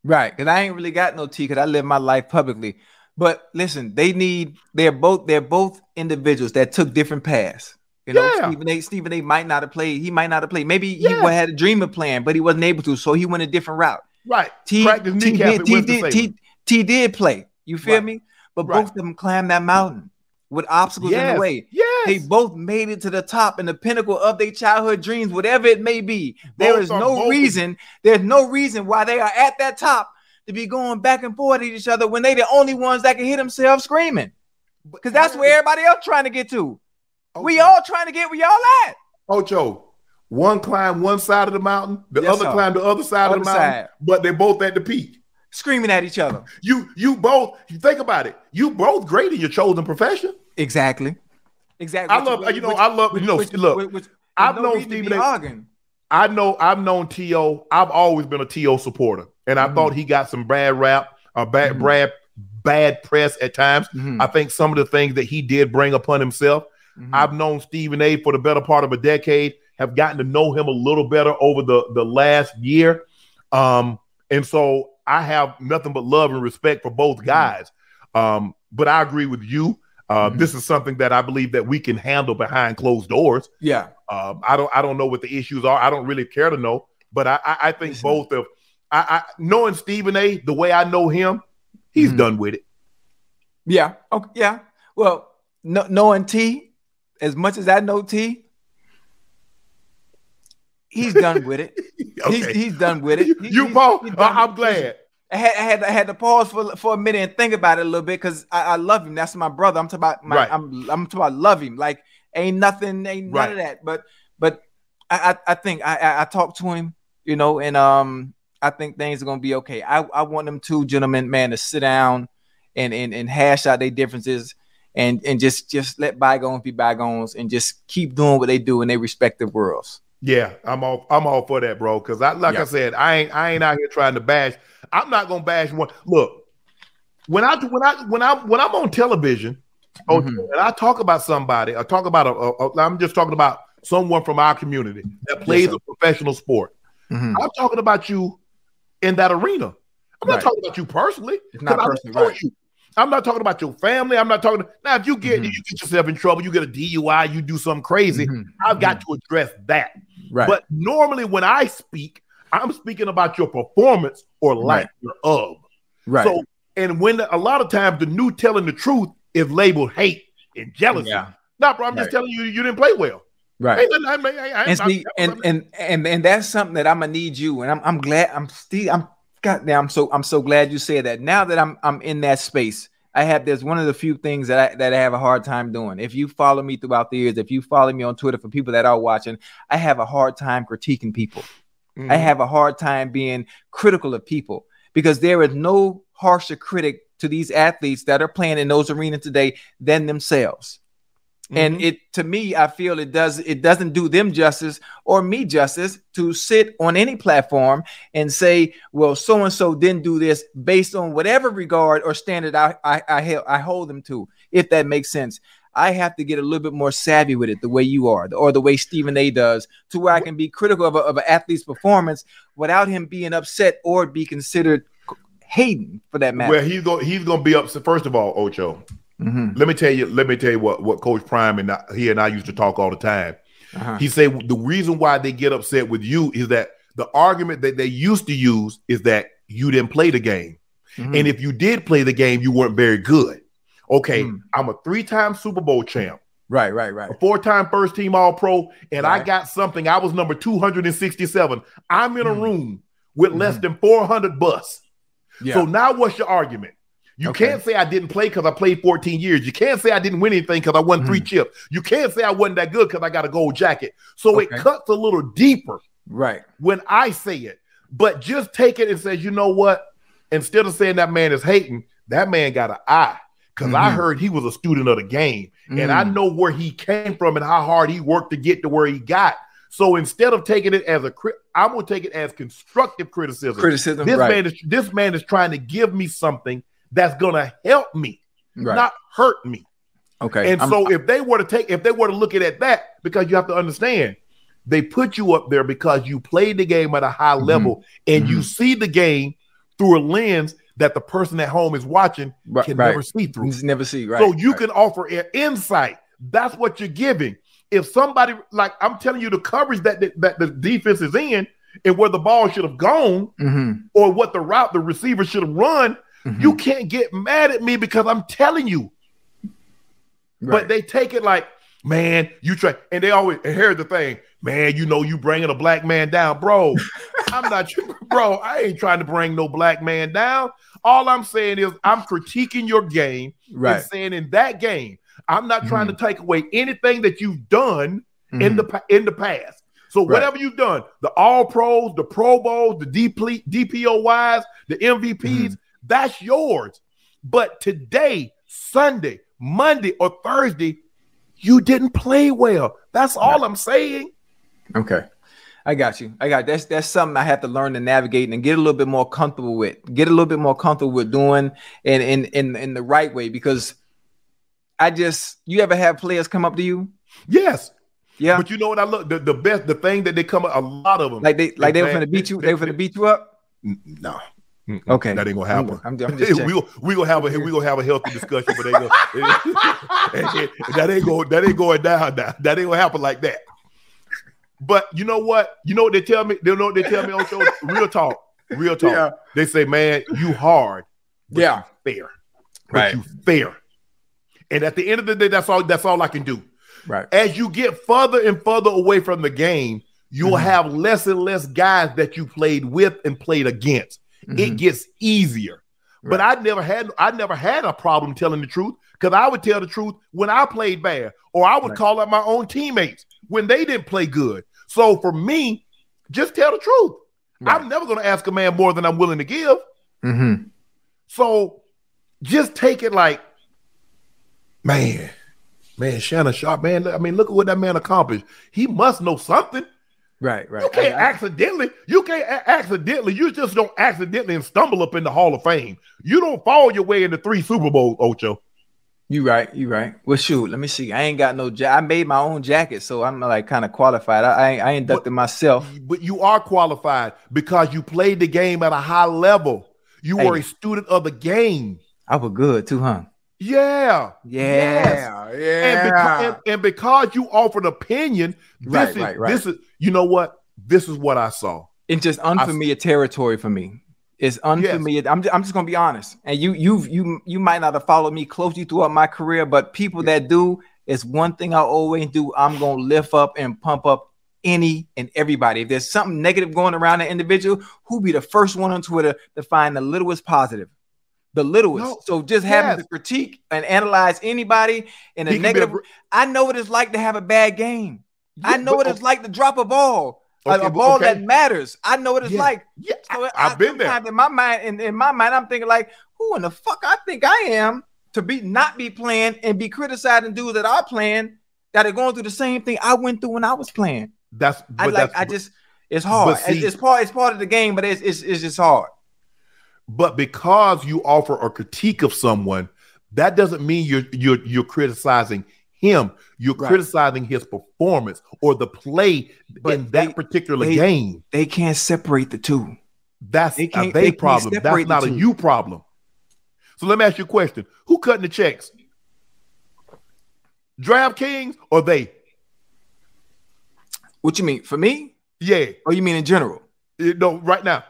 right. Because I ain't really got no tea because I live my life publicly. But listen, they need. They're both. They're both individuals that took different paths. You know, Yeah. Stephen A. Stephen A. might not have played. He might not have played. Maybe Yeah. he had a dream of playing, but he wasn't able to, so he went a different route. Right. T, T, did, T, did, T, T did play. You feel Right. me? But Right. both of them climbed that mountain with obstacles in the way. Yes. They both made it to the top and the pinnacle of their childhood dreams, whatever it may be. There Both is no both- reason, there's no reason why they are at that top to be going back and forth at each other when they the only ones that can hear themselves screaming. Because that's where everybody else trying to get to. We all trying to get where y'all at. Ocho, one climb one side of the mountain, the Yes, other sir. climb the other side of the mountain, side. but they both at the peak. Screaming at each other. You you both you think about it. You both great in your chosen profession. Exactly. Exactly. I love you know I love you know look. I've no known reason to be Stephen A. I know I've known To. I've always been a To supporter, and I Mm-hmm. thought he got some bad rap, or bad bad bad press at times. Mhm. I think some of the things that he did bring upon himself. Mhm. I've known Stephen A. for the better part of a decade. Have gotten to know him a little better over the the last year, um, and so I have nothing but love and respect for Mm-hmm. both guys. Um, but I agree with you. Uh, Mm-hmm. This is something that I believe that we can handle behind closed doors. Yeah. Um, I don't I don't know what the issues are. I don't really care to know, but I I, I think both of I, I knowing Stephen A. the way I know him, he's Mm-hmm. done with it. Yeah. Okay. Yeah. Well, no, knowing T, as much as I know T, he's done with it. He's Okay. he's done with it. You, He- you he's- Paul, he's I, am glad. I had, I had I had to pause for for a minute and think about it a little bit because I, I love him. That's my brother. I'm talking about my Right. I'm I'm talking about love him. Like ain't nothing, ain't none Right. of that. But but I I, I think I, I I talked to him, you know, and um I think things are gonna be okay. I, I want them two gentlemen, man, to sit down and and, and hash out their differences and and just just let bygones be bygones and just keep doing what they do in their respective worlds. Yeah, I'm all I'm all for that, bro. Because I like Yeah. I said, I ain't I ain't out here trying to bash. I'm not gonna bash one. Look, when I when I when I when I'm on television, Mm-hmm. and I talk about somebody, I talk about a, a, a- I'm just talking about someone from our community that plays sir. a professional sport. Mhm. I'm talking about you in that arena. I'm not Right. talking about you personally. It's not personally, right. you. I'm not talking about your family. I'm not talking now. If you get Mhm. you get yourself in trouble, you get a DUI, you do something crazy. Mhm. I've got to address that. Right. But normally when I speak, I'm speaking about your performance or lack thereof. Right. So And when a lot of times the new telling the truth is labeled hate and jealousy. Yeah. No, bro, I'm just telling you, you didn't play well. Right. Nothing- I I- I- and see, and, and and and that's something that I'm gonna need you. And I'm I'm glad I'm still I'm goddamn I'm so I'm so glad you said that. Now that I'm I'm in that space, I have there's one of the few things that I that I have a hard time doing. If you follow me throughout the years, if you follow me on Twitter for people that are watching, I have a hard time critiquing people. I Mhm. have a hard time being critical of people because there is no harsher critic to these athletes that are playing in those arenas today than themselves. And it to me, I feel it does it doesn't do them justice or me justice to sit on any platform and say, well, so and so didn't do this based on whatever regard or standard I I I, I hold them to, if that makes sense. I have to get a little bit more savvy with it, the way you are, or the way Stephen A. does, to where I can be critical of, a, of an athlete's performance without him being upset or be considered hating for that matter. Well, he's going he's going to be upset. First of all, Ocho, Mhm. let me tell you. Let me tell you what what Coach Prime and I, he and I used to talk all the time. Uh-huh. He said the reason why they get upset with you is that the argument that they used to use is that you didn't play the game, Mhm. and if you did play the game, you weren't very good. Okay, Mm. I'm a three-time Super Bowl champ, Right, right, right. a four-time first-team All-Pro, and I got something. I was number 267. I'm in a Mm. room with less than 400 busts. Yeah. So now what's your argument? You Okay. can't say I didn't play because I played 14 years. You can't say I didn't win anything because I won Mm. three chips. You can't say I wasn't that good because I got a gold jacket. So it cuts a little deeper right. when I say it. But just take it and say, you know what? Instead of saying that man is hating, that man got an eye. Because I Mhm. heard he was a student of the game. And I Mm. know where he came from and how hard he worked to get to where he got. So instead of taking it as a crit, I'm gonna take it as constructive criticism. Criticism, This right. man is this man is trying to give me something that's gonna help me, Right. not hurt me. Okay. And I'm- so if they were to take, if they were to look at it that, because you have to understand, they put you up there because you played the game at a high Mm-hmm. level and you see the game through a lens that the person at home is watching Right, can right. never see through. Never see, right? So you right. can offer an insight. That's what you're giving. If somebody like I'm telling you the coverage that the, that the defense is in and where the ball should have gone Mhm. or what the route the receiver should have run, Mhm. you can't get mad at me because I'm telling you. Right. But they take it like, man, you try, and they always and here's the thing, man. You know you bringing a black man down, bro. I'm not, bro. I ain't trying to bring no black man down. All I'm saying is I'm critiquing your game Right. and saying in that game, I'm not trying Mm-hmm. to take away anything that you've done in the in the past. So Right. whatever you've done, the All Pros, the Pro Bowls, the DP, DPOYs, the MVPs, Mm-hmm. that's yours. But today, Sunday, Monday, or Thursday, you didn't play well. That's all I'm saying. Okay. I got you. I got that's that's something I have to learn to navigate and get a little bit more comfortable with. Get a little bit more comfortable with doing and in in in the right way because I just you ever have players come up to you? Yes. Yeah. But you know what I look the, the best the thing that they come up a lot of them Like they like they were gonna beat you, they were gonna beat you up? No. Okay. That ain't gonna I'm- happen. I'm, I'm just we gonna we gonna have a we gonna have a healthy discussion, but they go, that ain't going that ain't going down now. That ain't gonna happen like that. But you know what? You know what they tell me? They know what they tell me on show. Real talk, real talk. Yeah. They say, man, you hard, but Yeah. you fair, Right. you fair. And at the end of the day, that's all. That's all I can do. Right. As you get further and further away from the game, you'll Mm-hmm. have less and less guys that you played with and played against. It gets easier. But I never had I never had a problem telling the truth because I would tell the truth when I played bad, or I would call out my own teammates when they didn't play good. So for me, just tell the truth. I'm never going to ask a man more than I'm willing to give. Mm-hmm. So just take it like, man, man, Shannon Sharpe, man. I mean, look at what that man accomplished. He must know something. Right, right. You can't I- I- accidentally. You can't a- accidentally. You just don't accidentally and stumble up in the Hall of Fame. You don't fall your way into three Super Bowls, Ocho. You right, you right. Well, shoot, let me see. I ain't got no. Ja- I made my own jacket, so I'm like kind of qualified. I I, I inducted myself. But you are qualified because you played the game at a high level. You Hey. were a student of the game. I was good too, huh? Yeah. Yeah, And, yeah. because, and, and because you offered opinion, this Right, is right, right. this is you know what? This is what I saw. It's just unfamiliar territory for me. It's unfamiliar. I'm just, I'm just gonna be honest, and you you you you might not have followed me closely throughout my career, but people that do it's one thing I always do. I'm gonna lift up and pump up any and everybody. If there's something negative going around an individual, who be the first one on Twitter to find the littlest positive? The littlest. No. So just having Yes. to critique and analyze anybody in a He negative. I know what it's like to have a bad game. I know but- what it's like to drop a ball. a- Okay, a ball okay. that matters. I know what it's Yeah. like. Yeah, So I- I've been there. In my mind, in, in my mind, I'm thinking like, who in the fuck I think I am to be not be playing and be criticizing dudes that are playing that are going through the same thing I went through when I was playing. That's I like. that's, I just. It's hard. see- it's, it's part. It's part of the game, but it's it's, it's just hard. But because you offer a critique of someone, that doesn't mean you're you're you're criticizing him. You're Right. criticizing his performance or the play But in that they- particular they- game. They can't separate the two. That's they a they they problem. That's not a you problem. So let me ask you a question: Who cutting the checks? DraftKings or they? What you mean for me? Yeah, Or you mean in general? You know, right now.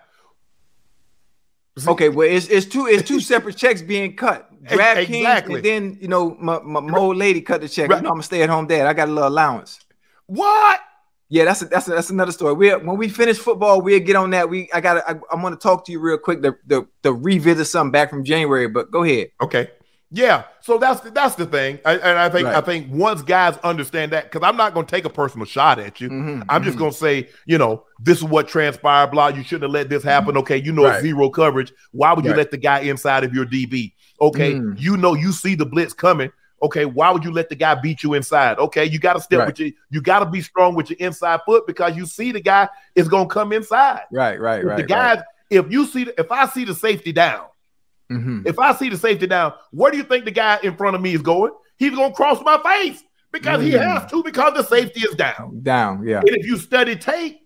Okay, well, it's it's two it's two separate checks being cut. DraftKings exactly. and then you know my, my, my old lady cut the check. Right. You know I'm a stay at home dad. I got a little allowance. What? Yeah, that's a, that's a, that's another story. We when we finish football, we'll get on that. We I got I, I want to talk to you real quick The the to revisit something back from January. But go ahead. Okay. Yeah. So that's the, that's the thing, I, and I think I think once guys understand that, because I'm not going to take a personal shot at you. Mhm, I'm just going to say, you know, this is what transpired. Blah. You shouldn't have let this happen. Okay. You know, Right. zero coverage. Why would you Right. let the guy inside of your DB? Okay. Mm. You know, you see the blitz coming. Okay. Why would you let the guy beat you inside? Okay. You got to step Right. with you. you got to be strong with your inside foot because you see the guy is going to come inside. Right, right, If right. the guys, if you see, the, if I see the safety down. Mhm. If I see the safety down, where do you think the guy in front of me is going? He's going to cross my face because he Mm. has to because the safety is down. down. Yeah. And if you study tape,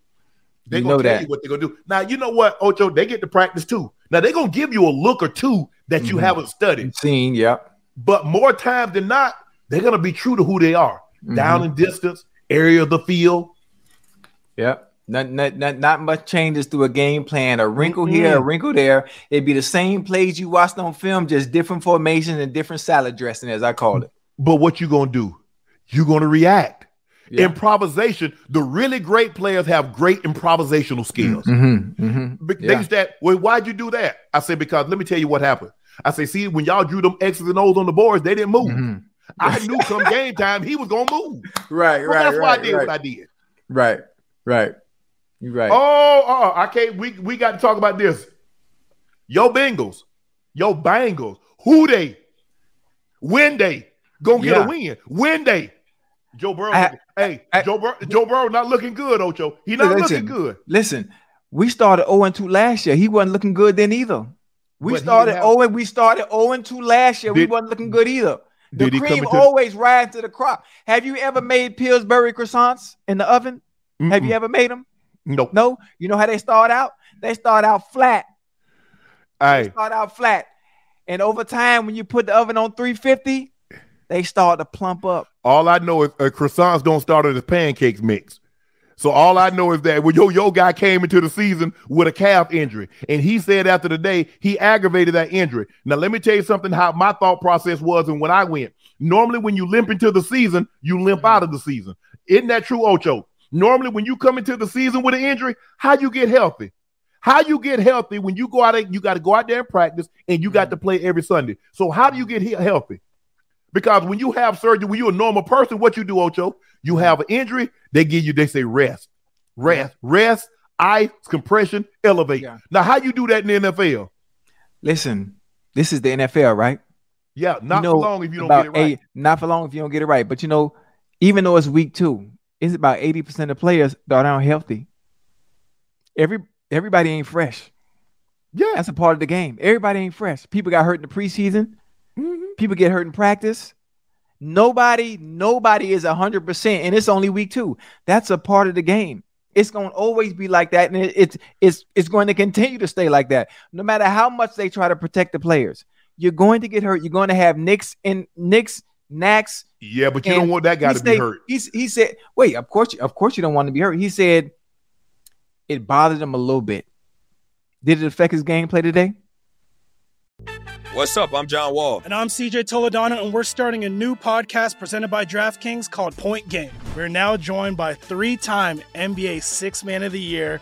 they're going to tell that. you what they're going to do. Now, you know what, Ocho? They get to practice too. Now, they're going to give you a look or two that you Mhm. haven't studied. Seen. yeah. But more times than not, they're going to be true to who they are. Mm-hmm. Down in distance, area of the field. Yep. Not, not, not, not much changes through a game plan. A wrinkle here, a wrinkle there. It'd be the same plays you watched on film, just different formations and different salad dressing, as I call it. But what you going to do? You're going to react. Yeah. Improvisation. The really great players have great improvisational skills. Mm-hmm. Mm-hmm. Yeah. They said, well, why'd you do that? I said, because let me tell you what happened. I say, see, when y'all drew them X's and O's on the boards, they didn't move. Mm-hmm. I knew come game time he was gonna move. Right, So right, that's why I did right, what I did. right, right. You're right. Oh, oh, oh, I can't. We we got to talk about this. Yo, Bengals, yo, Bengals. Who they? When they gonna get Yeah. a win? When they? Joe Burrow. I- hey, I- Joe Burrow. Joe Burrow not looking good, Ocho. He not Listen, looking good. Listen, we started 0 2 last year. He wasn't looking good then either. We But started didn't have- 0 we started 0 2 last year. we wasn't looking good either. The Did he cream always rise to the crop. Have you ever made Pillsbury croissants in the oven? Have you ever made them? Nope. No. You know how they start out? They start out flat. They start out flat. And over time, when you put the oven on 350, they start to plump up. all I know is uh, croissants don't start as pancakes mix. So all I know is that when your yo guy came into the season with a calf injury, and he said after the day he aggravated that injury. Now let me tell you something how my thought process was, and when I went. Normally, when you limp into the season, you limp out of the season. Isn't that true, Ocho? Normally, when you come into the season with an injury, how you get healthy? How you get healthy when you go out? You got to go out there and practice, and you got mm-hmm. to play every Sunday. So how do you get he- healthy? Because when you have surgery, when you're a normal person, what you do, Ocho, you have an injury, they give you, they say rest, rest, rest, ice, compression, elevate. Yeah. Now, how you do that in the NFL? Listen, this is the NFL, right? Yeah, not You know for long if you don't get it right. eight- not for long if you don't get it right. But you know, even though it's week two, it's about 80% of players that are unhealthy. Every everybody ain't fresh. yeah, That's a part of the game. Everybody ain't fresh. People got hurt in the preseason. Mm-hmm. People get hurt in practice. Nobody, nobody is hundred percent, and it's only week two. That's a part of the game. It's going to always be like that, and it, it's it's it's going to continue to stay like that. No matter how much they try to protect the players, you're going to get hurt. You're going to have nicks and nicks, knacks. yeah, but you don't want that guy he to be hurt. He's, he said, "Wait, of course, you, of course, you don't want to be hurt." He said it bothered him a little bit. Did it affect his gameplay today? What's up? I'm John Wall. And I'm CJ Toledano, and we're starting a new podcast presented by DraftKings called Point Game. We're now joined by three time NBA Six Man of the Year,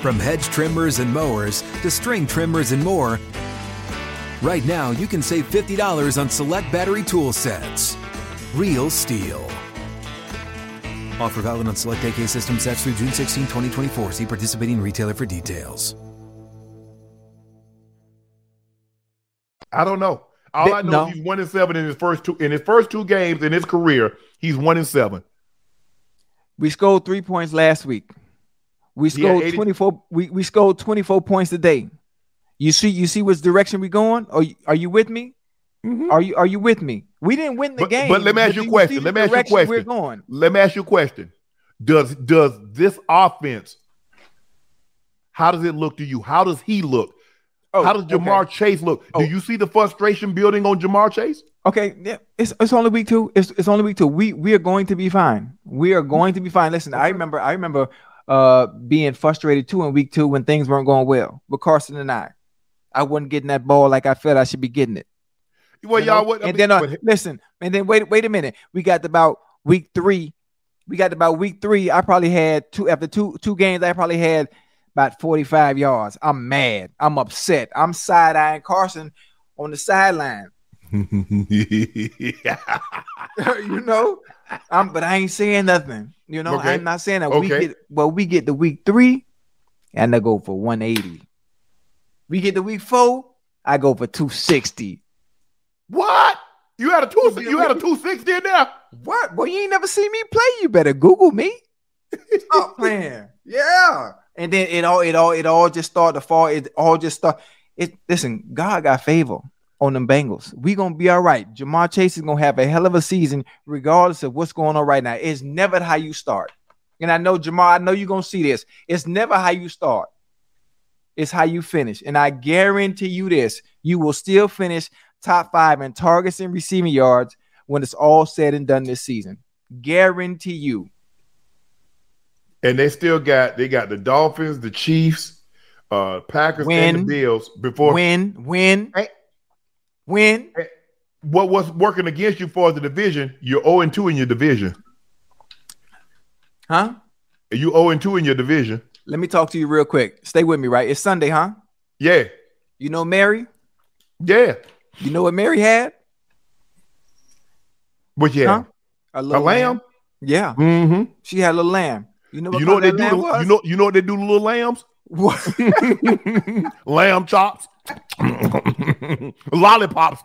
From hedge trimmers and mowers to string trimmers and more, right now you can save $50 on select battery tool sets. Real STIHL. Offer valid on select AK system sets through June 16, 2024. See participating retailer for details. I don't know. All Th- I know no. is he's one and seven in his first two in his first two games in his career. He's one and seven. We scored three points last week. We scored 80 twenty four. We, we scored twenty four points today. You see, you see which direction we going? Are you, are you with me? Mm-hmm. Are you are you with me? We didn't win the But, game. but let me ask you a question. Let me ask you a question. We're going. Let me ask you a question. Does does this offense? How does it look to you? How does he look? Oh, how does Ja'Marr okay. Chase look? Oh. Do you see the frustration building on Ja'Marr Chase? Okay, yeah, it's it's only week two. It's it's only week two. We we are going to be fine. We are going to be fine. Listen, I remember I remember uh being frustrated too in week two when things weren't going well with Carson and I. I wasn't getting that ball like I felt I should be getting it. Well, you what? And mean, then uh, listen, and then wait wait a minute. We got about week three. We got about week three. I probably had two after two two games. I probably had about forty five yards. I'm mad. I'm upset. I'm side eyeing Carson on the sideline. you know, I'm, but I ain't saying nothing. You know, Okay. I'm not saying that. We get well, we get the week three, and I go for 180. We get the week four, I go for 260. what? You had a two. You had a two sixty in there. What? Well, you ain't never seen me play. You better Google me. Stop playing. Yeah. And then it all, it all, it all just started to fall. It all just start. It listen, God got favor on them Bengals. We gonna be all right. Ja'Marr Chase is gonna have a hell of a season, regardless of what's going on right now. It's never how you start. And I know Ja'Marr, I know you're gonna see this. It's never how you start. It's how you finish. And I guarantee you this: you will still finish top five in targets and receiving yards when it's all said and done this season. Guarantee you. And they still got they got the Dolphins, the Chiefs, uh Packers, and the Bills before Win, win, Hey. Win. what was working against you for the division, you're 0 and 2 in your division. Huh? You 0 and 2 in your division. Let me talk to you real quick. Stay with me, right? It's Sunday, huh? Yeah. You know Mary? Yeah. You know what Mary had? But yeah. Huh? A little lamb? Yeah. Mm-hmm. She had a little lamb. You know what, You know what they do? To, you know you know what they do to little lambs? What? Lamb chops. Lollipops.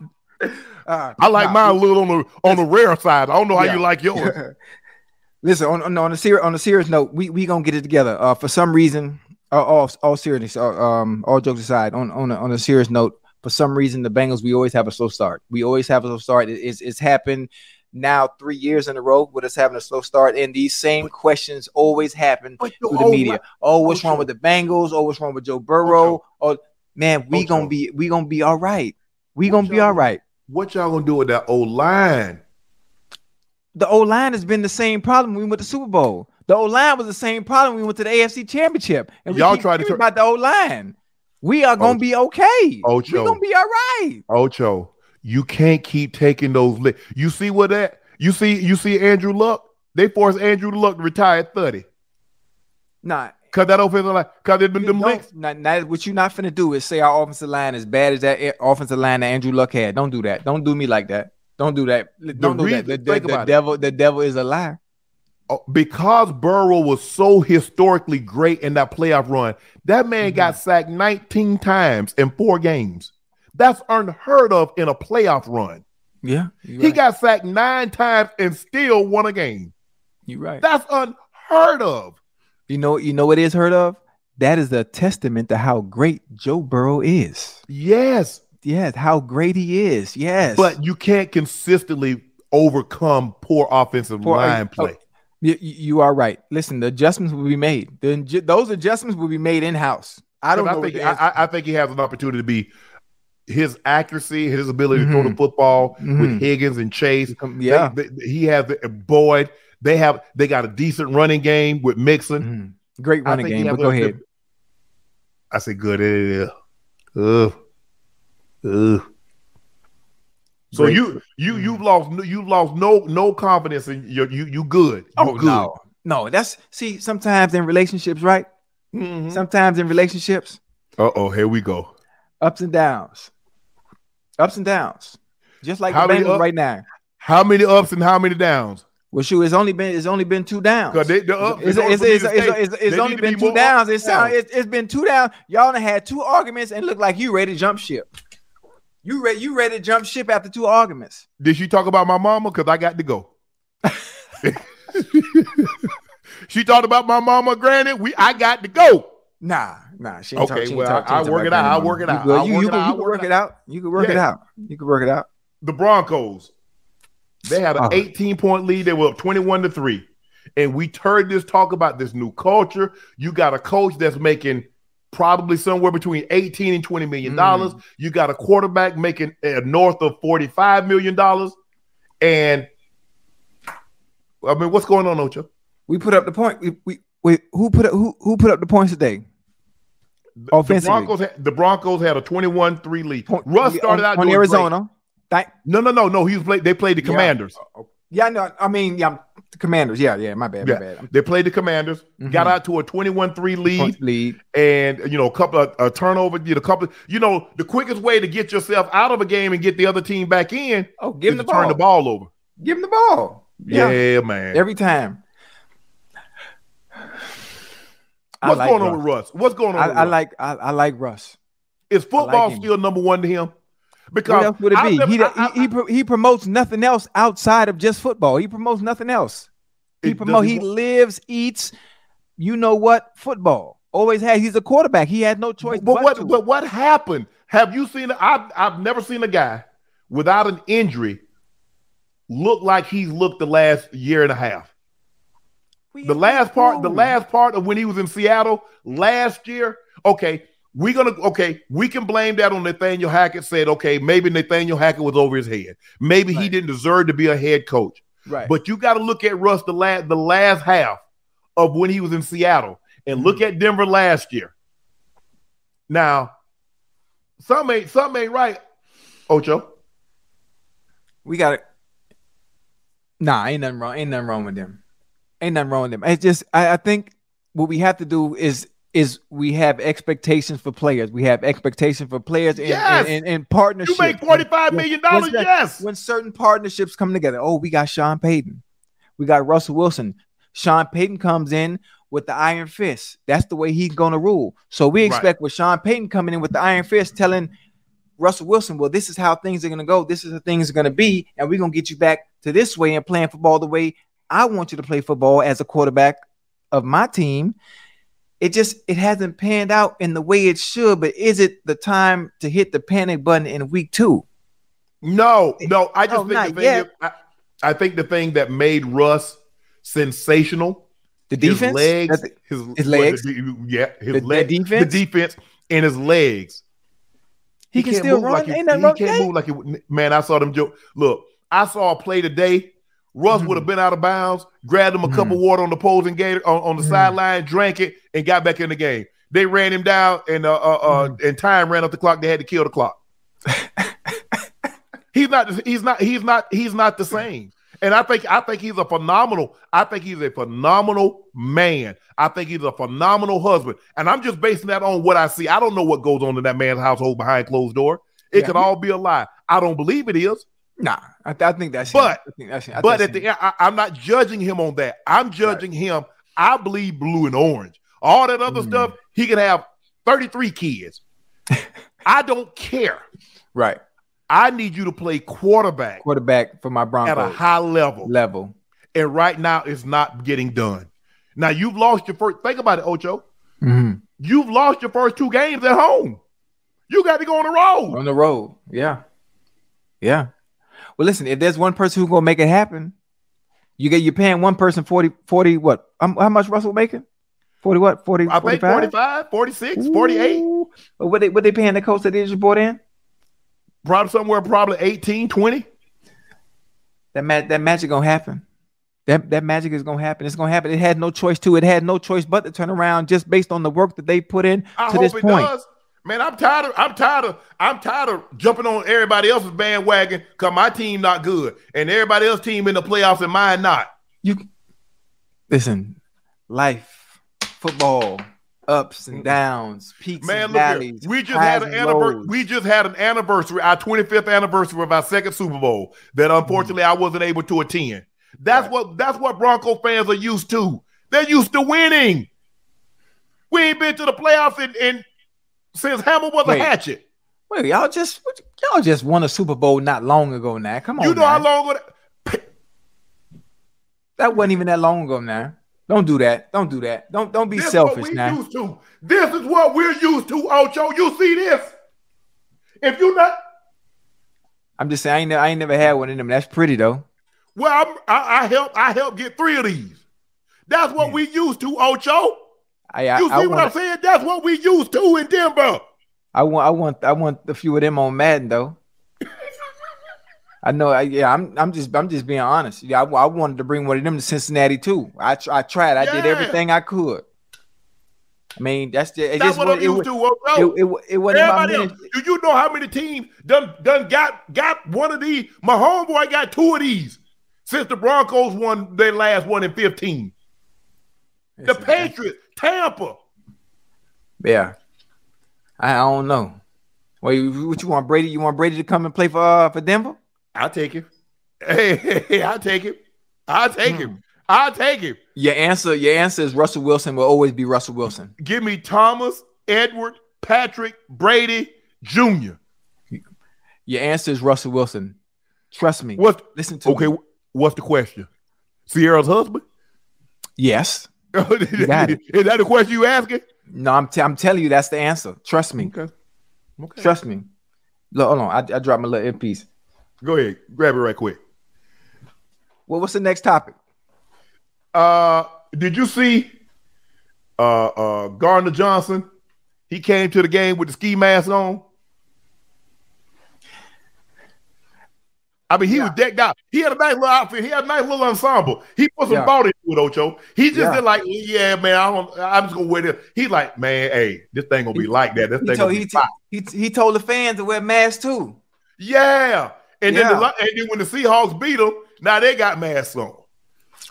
Uh, I like nah, mine a little on the on the rare side. I don't know how Yeah. you like yours. Listen, on on, on a serious on a serious note, we we gonna get it together. Uh, for some reason, uh, all all seriousness, uh, um, all jokes aside, on on a, on a serious note, for some reason, the Bengals we always have a slow start. We always have a slow start. It- it's it's happened now three years in a row with us having a slow start, and these same questions always happen through the the media. Oh, what's Ocho. wrong with the Bengals? Oh, what's wrong with Joe oh, Burrow? Ocho. Oh, man, we oh, gonna be we gonna be all right. We gonna be all right. What y'all gonna do with that old line? the old line has been the same problem when we went to the Super Bowl. The old line was the same problem we went to the AFC Championship. And Y'all tried to tur- about the old line. We are gonna Ocho. be okay. Ocho. We're gonna be all right. Ocho, you can't keep taking those. Li- you see what that? You see you see Andrew Luck. They forced Andrew Luck to retire at thirty. Nah, Cause that offensive line, cause them, you them licks. not, not- what you're not finna do is say our offensive line is bad as that offensive line that Andrew Luck had. Don't do that. Don't do me like that. Don't do that. Don't do reason- that. The, the- the it. devil, the devil is a lie. Oh, because Burrow was so historically great in that playoff run, that man Mm-hmm. got sacked 19 times in four games. That's unheard of in a playoff run. Yeah, He got sacked nine times and still won a game. You're right. That's unheard of. You know, you know what is heard of? That is a testament to how great Joe Burrow is. Yes, Yes, how great he is. Yes, but you can't consistently overcome poor offensive Poor- uh, line oh, play. You, you you are right. Listen, the adjustments will be made. The, those adjustments will be made in house. I don't I know. think I- I think he has an opportunity to be his accuracy, his ability to throw the Mhm. football Mhm. with Higgins and Chase. yeah. They- they- he has the- Boyd. They have they got a decent running game with Mixon. Mhm. Great running game. But go a- ahead. I say good. Ugh. Ugh. So Great. you you you've lost you've lost no no confidence in you you you good. You Oh good. no, no. That's see. Sometimes in relationships, right? Mhm. Sometimes in relationships, Uh oh, here we go. Ups and downs, ups and downs. Just like How the Bengals up- right now. How many ups and how many downs? Well, shoot, it's only been it's only been two downs. They the ups. It's, it's, it's, it's, it's, only been be two downs. up It sound, it's, it's been two downs. Y'all done had two arguments and look like you ready to jump ship. You ready? You ready to jump ship after two arguments? Did she talk about my mama? Because I got to go. she talked about my mama, granny. We I got to go. Nah, nah. She ain't Okay, talk, she ain't well, talk, she I'll work it out, I'll work it out, You, you, you, can, out, you I'll can work work it it out. You can work it out. You can work it out. The Broncos. They had an Oh. 18 point lead. They were up 21 to 3. And we heard this talk about this new culture. You got a coach that's making probably somewhere between 18 and 20 million dollars. You got a quarterback making uh, north of 45 million dollars. And I mean, what's going on, Ocho? We put up the point. We, we wait. Who put up who who put up the points today? The Broncos, had, the Broncos had a 21-3 lead. Russ started out on doing Arizona. No, no, no, no. He was play, they played the Yeah. Commanders. Yeah, no, I mean, yeah, the Commanders. Yeah, yeah, my bad, my Yeah. bad. I'm- They played the Commanders, got Mhm. out to a 21-3 lead. Lead. and you know a couple of a turnover, you know, a couple. You know, the quickest way to get yourself out of a game and get the other team back in Oh, give to the turn ball. the ball over. Give them the ball. Yeah, man. every time. I What's like going on with Russ? What's going on? I, I like I, I like Russ. Is football him. still number one to him? Because What else would it be? he, he, he promotes nothing else outside of just football. He promotes nothing else. He It- promote. he He lives, eats. You know what? Football. Always had. He's a quarterback. He had no choice. but but what? to. But what happened? Have you seen? I've I've never seen a guy without an injury look like he's looked the last year and a half. We The last part, the last part of when he was in Seattle last year. Okay, we're gonna okay, we can blame that on Nathaniel Hackett. Said okay, maybe Nathaniel Hackett was over his head. Maybe he didn't deserve to be a head coach. Right. But you got to look at Russ the last the last half of when he was in Seattle, and look Mm-hmm. at Denver last year. Now, some ain't some ain't right, Ocho. we got it. Nah, ain't nothing wrong. Ain't nothing wrong with them. Ain't nothing wrong with them. It's just I, I think what we have to do is is we have expectations for players. We have expectations for players and, Yes. and, and, and partnerships. You make $45 million, when- yes. When certain partnerships come together. Oh, we got Sean Payton. We got Russell Wilson. Sean Payton comes in with the iron fist. That's the way he's going to rule. So we Right. expect with Sean Payton coming in with the iron fist telling Russell Wilson, well, this is how things are going to go. This is how things are going to be. And we're going to get you back to this way and playing football the way I want you to play football as a quarterback of my team. It just it hasn't panned out in the way it should. But is it the time to hit the panic button in week two? No, no. I just No, think the thing is, I, I think the thing that made Russ sensational, The his defense, legs, That's- his, his legs? the- yeah, his The- the legs, defense? the defense, and his legs. He can can't still move run. Like he, Ain't nothing he wrong can't move like it. Man, I saw them joke. Look, I saw a play today. Russ Mm-hmm. would have been out of bounds, grabbed him a cup of water on the opposing gate on, on the Mm-hmm. sideline, drank it, and got back in the game. They ran him down, and uh, uh, uh Mm-hmm. and time ran up the clock. They had to kill the clock. he's not. He's not. He's not. He's not the same. And I think. I think he's a phenomenal. I think he's a phenomenal man. I think he's a phenomenal husband. And I'm just basing that on what I see. I don't know what goes on in that man's household behind closed door. It Yeah. could all be a lie. I don't believe it is. Nah, I, I think that's him. But- I think that's him. I But think at that's the end, I, I'm not judging him on that. I'm judging him. I believe blue and orange. All that other Mm. stuff, he can have 33 kids. I don't care. right I need you to play quarterback quarterback for my at a high level. level. And right now, it's not getting done. Now, you've lost your first. Think about it, Ocho. Mhm. You've lost your first two games at home. You got to go on the road. on the road. Yeah, yeah. Well, listen, if there's one person who's gonna make it happen, you get you're paying one person 40, 40 what? Um, how much Russell making? 40 what? 40, I think 45? 45, 46, 48. Ooh. What they what they paying the coach that they just brought in? Probably somewhere, probably 18, 20. That ma- that magic gonna happen. That that magic is gonna happen. It's gonna happen. It had no choice to. It had no choice but to turn around just based on the work that they put in I to hope this it point. does. Man, I'm tired of I'm tired of I'm tired of jumping on everybody else's bandwagon because my team not good and everybody else team in the playoffs and mine not. You listen, life, football, ups and downs, peaks Man, and valleys. We just had an anniversary. We just had an anniversary, our 25th anniversary of our second Super Bowl that mm-hmm. unfortunately I wasn't able to attend. That's what that's what Bronco fans are used to. They're used to winning. We ain't been to the playoffs in, in since Hammer was Wait. a hatchet. Wait, y'all just y'all just won a Super Bowl not long ago. Now, come on, You know now. how long ago that wasn't even that long ago. Now, don't do that. Don't do that. Don't don't be This is selfish now. used to. This is what we're used to, Ocho. You see this? If you not I'm just saying, I ain't, I ain't never had one of them. That's pretty though. well, I'm, I, I help. I help get three of these. That's what we used to, Ocho. I I, You see I what want I'm saying? That's what we used to in Denver. I want I want I want a few of them on Madden though. I know. I, yeah, I'm. I'm just. I'm just being honest. Yeah, I, I wanted to bring one of them to Cincinnati too. I. I tried. I did everything I could. I mean, that's just. That's just what I'm it, used to, it, it, it wasn't Everybody else, do you know how many teams done done got got one of these? My homeboy got two of these since the Broncos won their last one in 15. The Patriots, Tampa. Yeah. I, don't know. Wait, what you want, Brady? You want Brady to come and play for uh, for Denver? I'll take him. Hey, hey, hey, I'll take him. I'll take Hmm. him. I'll take him. Your answer. Your answer is Russell Wilson will always be Russell Wilson. Give me Thomas, Edward, Patrick, Brady, Jr. Your answer is Russell Wilson. Trust me. What's Listen to okay? me. What's the question? Ciara's husband? Yes. Is that the question you asking? No, I'm, t- I'm telling you that's the answer. Trust me. Okay. Okay. Trust me. Look, hold on. I, I dropped my little earpiece. Go ahead. Grab it right quick. Well, what's the next topic? Uh, did you see uh uh Gardner Johnson? He came to the game with the ski mask on. I mean, he was decked out. He had a nice little outfit. He had a nice little ensemble. He put some Yeah. thought into it, Ocho. He just Yeah. did like, yeah, man, I don't, I'm just gonna wear this. He's like, man, hey, this thing gonna be like that. This He thing told, gonna he, he, he told the fans to wear masks too. Yeah. And then the, and then when the Seahawks beat them, now they got masks on.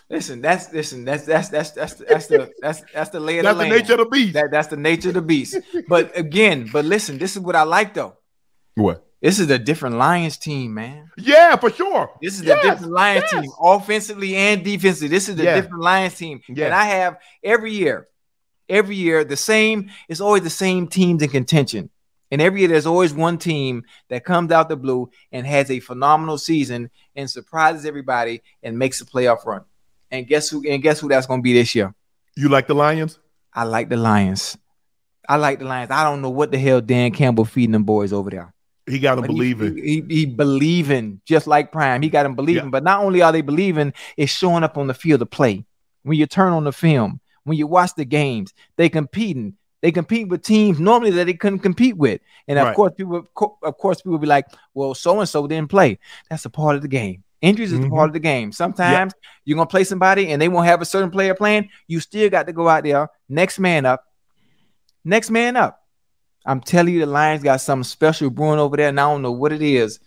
Listen, that's listen, that's that's that's that's that's the that's that's the lay of That's the the nature of the beast. That, that's the nature of the beast. But again, but listen, this is what I like though. What? This is a different Lions team, man. Yeah, for sure. This is Yes, a different Lions yes. team, offensively and defensively. This is a Yeah. different Lions team. Yeah. And I have every year, every year, the same, it's always the same teams in contention. And every year there's always one team that comes out the blue and has a phenomenal season and surprises everybody and makes a playoff run. And guess who? And guess who that's gonna be this year? You like the Lions? I like the Lions. I like the Lions. I don't know what the hell Dan Campbell feeding them boys over there. He got to But he- believe it. He, he, believing just like Prime. He got him believing. But not only are they believing, it's showing up on the field of play. When you turn on the film, when you watch the games, they competing. They compete with teams normally that they couldn't compete with. And of Right. course, people of course people be like, well, so and so didn't play. That's a part of the game. Injuries is a Mhm. part of the game. Sometimes you're gonna play somebody and they won't have a certain player playing. You still got to go out there, next man up, next man up. I'm telling you, the Lions got something special brewing over there, and I don't know what it is,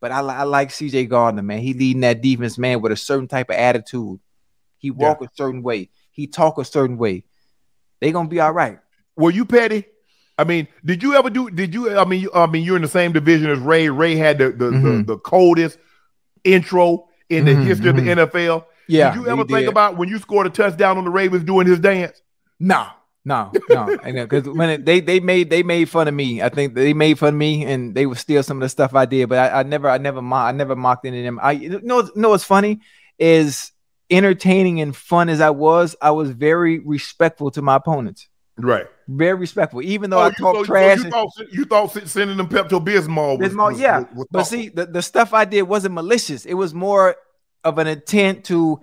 but I, I like CJ Gardner, man. He leading that defense, man, with a certain type of attitude. He walk a certain way. He talk a certain way. They gonna be all right. Were you petty? I mean, did you ever do? Did you? I mean, you, I mean, you're in the same division as Ray. Ray had the the, Mhm. the, the coldest intro in the Mhm, history of the mhm. NFL. Yeah, Did you ever think did. about when you scored a touchdown on the Ravens doing his dance? No, no, no. Because when it, they they made they made fun of me. I think they made fun of me, and they would steal some of the stuff I did. But I, I never I never mo- I never mocked any of them. I you know you know what's funny is entertaining and fun as I was, I was very respectful to my opponents. Right. Very respectful, even though Oh, I you, talk so- so trash. you and- thought you thought sending them Pepto Bismol was, Bismol, yeah. was- was But see, the, the stuff I did wasn't malicious. It was more of an intent to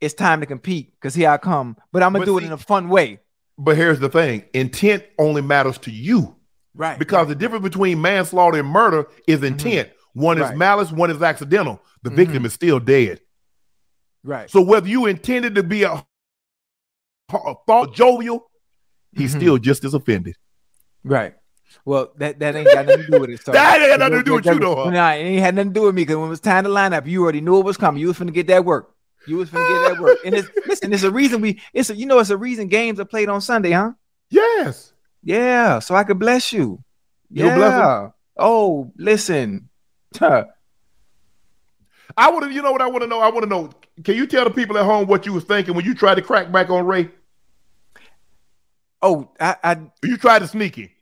it's time to compete because here I come. But I'm gonna But do see- it in a fun way. But here's the thing: intent only matters to you, Right. because the difference between manslaughter and murder is intent. One is Mm-hmm. Right. malice, one is accidental. The Mhm. victim is still dead. Right. So whether you intended to be a, a thought jovial, he's Mhm. still just as offended. Right. Well, that, that ain't got nothing to do with it. So That ain't got nothing to do with you, though, huh? Nah, it ain't had nothing to do with me because when it was time to line up, you already knew it was coming. You was finna get that work. You was finna get that work. And it's listen, it's a reason we it's a, you know it's a reason games are played on Sunday, huh? Yes. Yeah, so I could bless you. You'll Yeah. bless? Oh, listen. Huh. I want to, you know what I want to know? I want to know. Can you tell the people at home what you was thinking when you tried to crack back on Ray? Oh, I, I You tried to sneaky.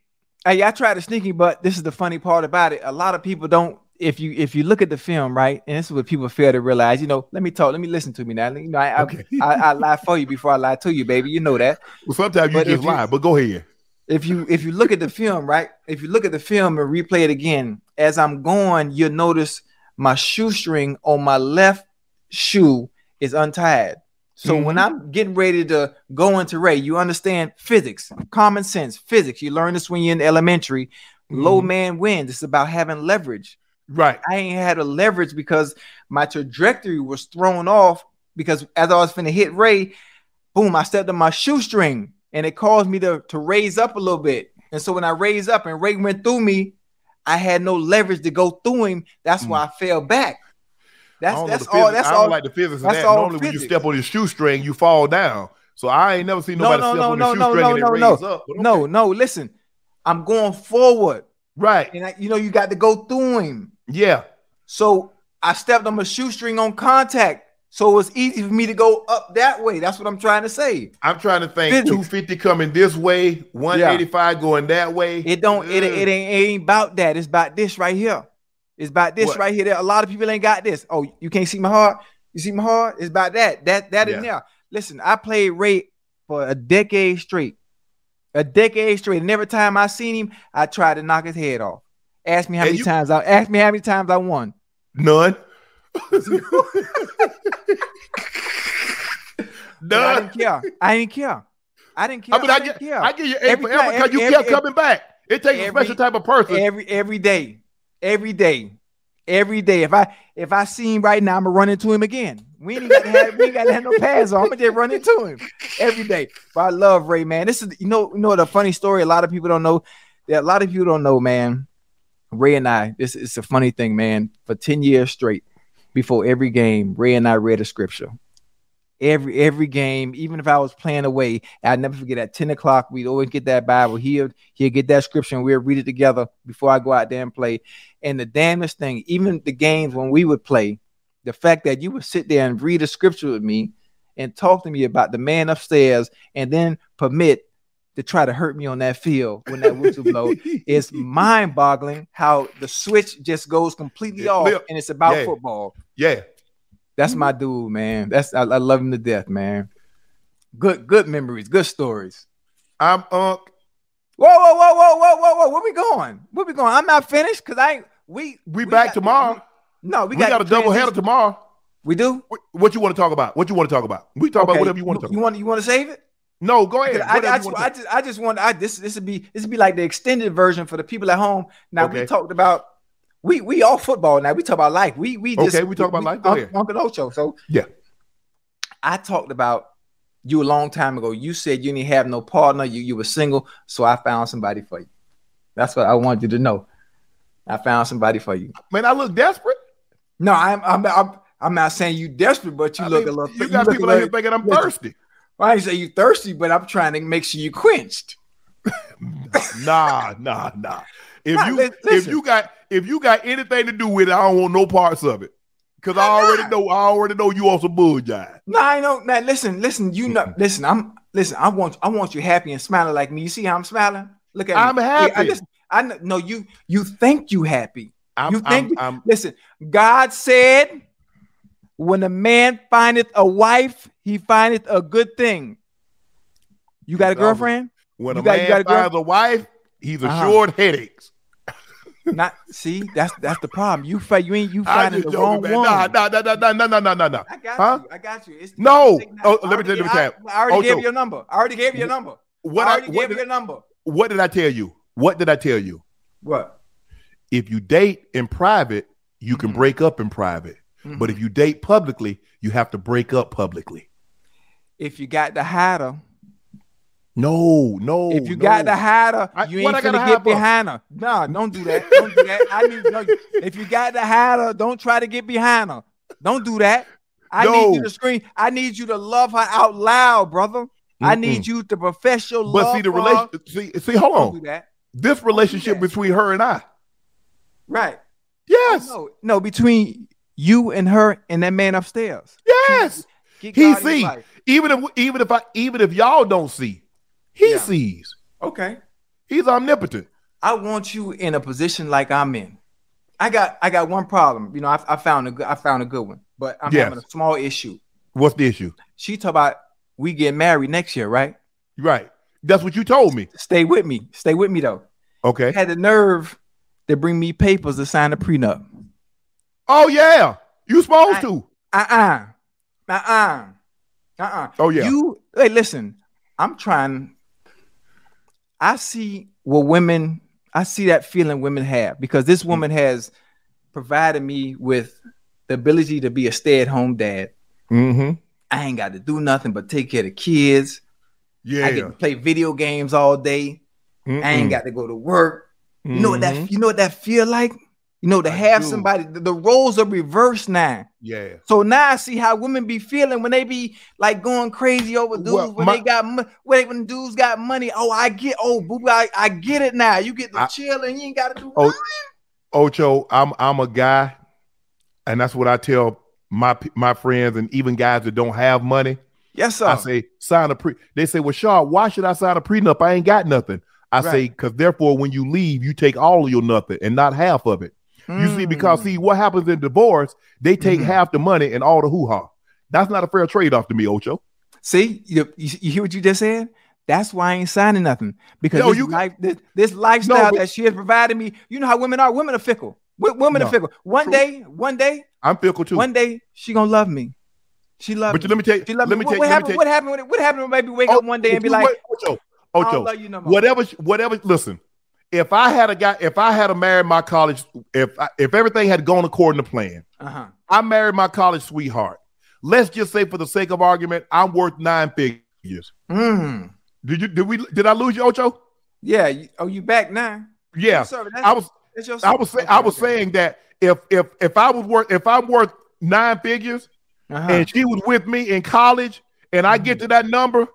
Hey, I tried to sneaky, but this is the funny part about it. A lot of people don't. If you if you look at the film, right, and this is what people fail to realize. You know, let me talk. Let me listen to me now. You know, I I, Okay. I, I lie for you before I lie to you, baby. You know that. Well, sometimes you But if just you- lie, but go ahead. If you if you look at the film, right, if you look at the film and replay it again, as I'm going, you'll notice my shoestring on my left shoe is untied. So when I'm getting ready to go into Ray, you understand physics, common sense, physics. You learn this when you're in elementary. Low Mhm. man wins. It's about having leverage. Right. I ain't had a leverage because my trajectory was thrown off because as I was finna hit Ray, boom, I stepped on my shoestring and it caused me to, to raise up a little bit. And so when I raised up and Ray went through me, I had no leverage to go through him. That's why hmm. I fell back. That's that's all. physics- That's I don't all. like the physics of that's that. all Normally, when you step on your shoestring, you fall down. So I ain't never seen No, nobody no, step no, on no, no, shoestring no, and it no, raise no, up. But no, no. Listen, I'm going forward, Right. and I, you know you got to go through him. Yeah. So I stepped on my shoestring on contact. So it was easy for me to go up that way. That's what I'm trying to say. I'm trying to think Physics. 250 coming this way, 185 going that way. It don't it, it ain't it ain't about that. It's about this right here. It's about this What? right here. A lot of people ain't got this. Oh, you can't see my heart. You see my heart? It's about that. That that in there. Listen, I played Ray for a decade straight. A decade straight. And every time I seen him, I tried to knock his head off. Ask me how And many you- times I ask me how many times I won. None. But I None. didn't care. I didn't care. I didn't care. I mean, I didn't get, care. I get you eight Every forever because you every- kept every- coming back. It takes a special type of person. every every day, every day, every day. If I if I see him right now, I'm gonna run into him again. We ain't got to have we ain't got to have no pads on. I'm gonna just run into him every day. But I love Ray, man. This is you know you know the funny story. A lot of people don't know. That a lot of people don't know, man. Ray and I. This is a funny thing, man. For ten years straight, before every game, Ray and I read a scripture. every every game, even if I was playing away. I'd never forget at 10 o'clock, we'd always get that Bible. He'll he'll get that scripture and we'll read it together before I go out there and play. And the damnest thing, even the games when we would play, the fact that you would sit there and read a scripture with me and talk to me about the man upstairs and then permit to try to hurt me on that field when that whistle blow It's mind-boggling how the switch just goes completely off Lip. and it's about Yeah. football. Yeah. That's my mm-hmm. dude, man. That's I, I love him to death, man. Good, good memories, good stories. I'm Unc. Whoa, whoa, whoa, whoa, whoa, whoa, whoa. Where we going? Where we going? I'm not finished because I ain't we We, back got- tomorrow. No, we, We, got, a double header tomorrow. We do. What, what you want to talk about? What you want to talk about? We talk about whatever you want to talk You about. want you want to save it? No, go ahead. I, I, just, I just I just want I this this would be this would be like the extended version for the people at home. Now we talked about we we all football now. We talk about life. We we just Okay, we talk about life. Go ahead. Uncle Ocho. So Yeah. I talked about you a long time ago. You said you didn't have no partner. You you were single, so I found somebody for you. That's what I want you to know. I found somebody for you. Man, I look desperate. No, I'm I'm I'm, I'm not saying you desperate, but you I look mean, a little. you got look people out here thinking I'm listen, I say you thirsty, but I'm trying to make sure you quenched. Nah, nah, nah. If Nah, you li- if you got if you got anything to do with it, I don't want no parts of it. Cause I already know I already know you some bull jive. No, I know. Now listen, listen. You know, listen. I'm listen. I want I want you happy and smiling like me. You see how I'm smiling? Look at me. I'm me. happy. I, listen, I kn- know you. You think you happy. I'm, you think? I'm, I'm listen, God said, "When a man findeth a wife, he findeth a good thing." You got a girlfriend? when You a got- you man got a finds a wife, he's Uh-huh. assured headaches. Not see. That's that's the problem. You find you ain't you I finding the wrong one. nah, nah, nah, nah, nah, nah, nah, nah, nah. I got Huh? you. I got you. It's No. Oh, let me tell you, already- let me tell you. I, I already Oh, gave you your number. I already gave you your number. What I I already what gave you did, your number. what did I tell you? What did I tell you? What? If you date in private, you can Mhm. break up in private. But if you date publicly, you have to break up publicly. If you got the hatter, No, no. if you no. got the I- you ain't I finna gotta get behind her. No, don't do that. Don't do that. I need no. If you got the hatter, don't try to get behind her. Don't do that. I need you to scream. I need you to love her out loud, brother. I need you to profess your love. But see the relationship. See, see, hold Don't do on. that. This relationship that. between her and I. Right. Yes, No, no, between you and her and that man upstairs. yes. Get He God in your see. Even if even if I even if y'all don't see, he Yeah. sees. Okay. He's omnipotent. I want you in a position like I'm in. I got I got one problem. You know, I, I found a good I found a good one, but I'm Yes. having a small issue. What's the issue? She talk about we get married next year, right? Right. That's what you told me. Stay with me. Stay with me though. Okay. Had the nerve to bring me papers to sign a prenup. Oh yeah. You supposed I- to. Uh-uh. Uh-uh. Uh-uh. Oh yeah. You hey, listen, I'm trying. I see what women, I see that feeling women have because this woman has provided me with the ability to be a stay-at-home dad. mm-hmm. I ain't got to do nothing but take care of the kids. Yeah. I get to play video games all day. I ain't got to go to work. You know what that you know what that feel like? You know, to. I have do. somebody, the, the roles are reversed now. Yeah. So now I see how women be feeling when they be like going crazy over dudes Well, when my- they got when, when dudes got money. Oh, I get oh boo, I, I get it now. You get to I- chill and you ain't got to do Oh, nothing. Ocho, I'm I'm a guy, and that's what I tell my my friends and even guys that don't have money. Yes, sir. I say sign a pre. They say, "Well, Shaw, why should I sign a prenup? I ain't got nothing." I say, "Because therefore, when you leave, you take all of your nothing and not half of it." You see, because Mm. see what happens in divorce, they take Mhm. half the money and all the hoo ha. That's not a fair trade off to me, Ocho. See, you, you, you hear what you just said? That's why I ain't signing nothing because No, this, you- life, this, this lifestyle but- that she has provided me. You know how women are. Women are fickle. Wo- Women No. are fickle. One True. day, one day, I'm fickle too. one day, she gonna love me. She love but me. let me tell you, She let me. me tell What, what me happened? tell What happened? When it, what happened maybe wake Oh, up one day and be like, what- Ocho, I don't Ocho, love you no more. whatever, whatever. Listen, if I had a guy, if I had a married my college, if I, if everything had gone according to plan, Uh-huh. I married my college sweetheart. Let's just say, for the sake of argument, I'm worth nine figures. Mm. Did you? Did we? Did I lose you, Ocho? Yeah. You, oh, you back now? Yeah, I was. I was. Say, okay, I was okay. saying that if if if I was worth if I'm worth nine figures, Uh-huh. and she was with me in college, and I get to that number,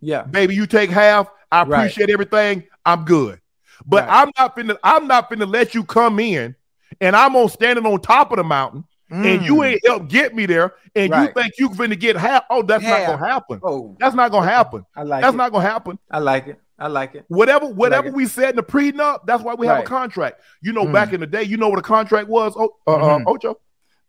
yeah, baby, you take half. I Right. appreciate everything. I'm good. But Right. I'm not finna, I'm not finna let you come in and I'm on standing on top of the mountain and you Mm. ain't help get me there and Right. you think you finna get half. Oh, that's not gonna happen. Oh, That's not gonna happen. I like That's it. not gonna happen. I like it. I like it. Whatever, whatever it. we said in the prenup, that's why we have Right. a contract. You know, Mm. back in the day, you know what a contract was, oh, uh, uh, Mhm. Ocho?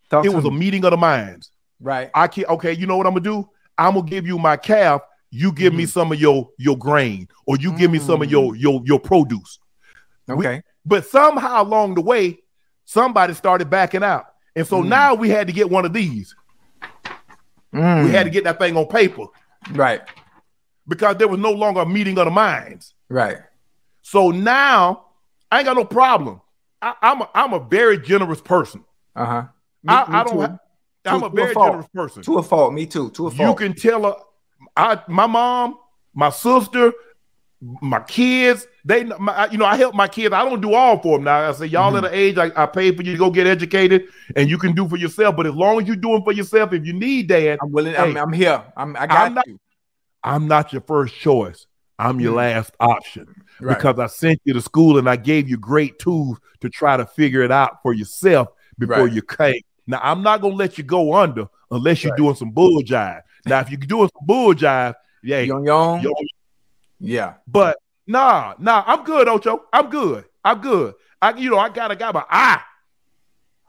Talk It was a meeting of the minds. right. I can't. Okay, you know what I'm gonna do? I'm gonna give you my calf. You give me some of your your grain, or you give me some of your your your produce. We- Okay. but somehow along the way, somebody started backing out, and so now we had to get one of these. Mm. We had to get that thing on paper right. because there was no longer a meeting of the minds. Right. So now I ain't got no problem. I, I'm a, I'm a very generous person. Uh huh. I, I don't. Ha- I'm To- a to a very generous person. To a fault. Me too. To a fault. you can tell her I my mom, my sister, my kids, they my, you know, I help my kids. I don't do all for them now. I say, y'all Mm-hmm. at an age I, I pay for you to go get educated and you can do for yourself. But as long as you're doing for yourself, if you need dad, I'm willing. hey, I'm, I'm here. I'm. I got I'm not- you. I'm not your first choice. I'm your Mm. last option Right. because I sent you to school and I gave you great tools to try to figure it out for yourself before Right. you came. Now I'm not gonna let you go under unless you're Right. doing some bull jive. Now if you're doing some bull jive, yeah, you're on your own? yo, Yeah. but nah, nah, I'm good, Ocho. I'm good. I'm good. I you know I got I got my eye.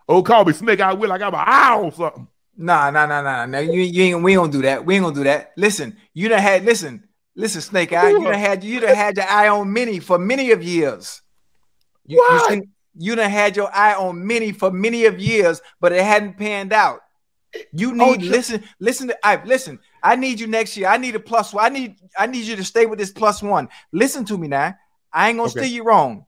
Oh, call me snake. I will. I got my eye on something. Nah, nah, nah, nah. No, you, you ain't. We ain't gonna do that. We ain't gonna do that. Listen, you done had. Listen, listen, Snake Eye. You done had. You done had your eye on many for many of years. You, you, What? seen- you done had your eye on many for many of years, but it hadn't panned out. You need Oh, listen, listen to I listen. I need you next year. I need a plus one. I need I need you to stay with this plus one. Listen to me now. I ain't gonna Okay. steer you wrong.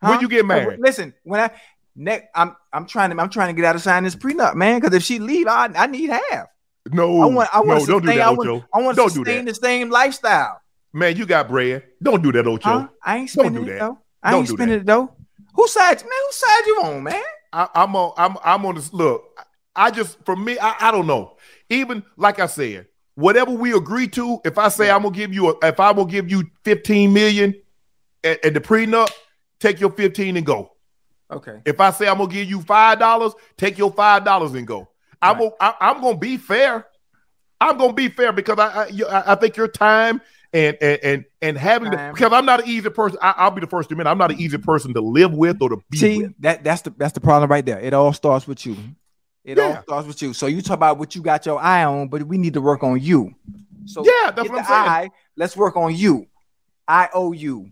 When you get married? Listen, when I next, I'm I'm trying to I'm trying to get out of signing this prenup, man. Because if she leave, I I need half. No, I want I want no, to don't do that, I want, I want to sustain the same lifestyle. Man, you got bread. Don't do that, Ocho. Huh? I ain't spending do it though. I Don't ain't spending it though. Whose side, man? Whose side you on, man? I, I'm on. I'm. I'm on this. Look, I just for me, I, I don't know. Even like I said, whatever we agree to. If I say I'm gonna give you, a, if I will give you 15 million at, at the prenup, take your 15 and go. Okay. If I say I'm gonna give you five dollars, take your five dollars and go. I'm. Gonna, I, I'm gonna be fair. I'm gonna be fair because I. I, I think your time. And, and and and having Time. because I'm not an easy person. I, I'll be the first to admit I'm not an easy person to live with or to be See with. that that's the that's the problem right there. It all starts with you. It all starts with you. So you talk about what you got your eye on, but we need to work on you. So Yeah, that's get what I'm the saying. eye, let's work on you. I owe you.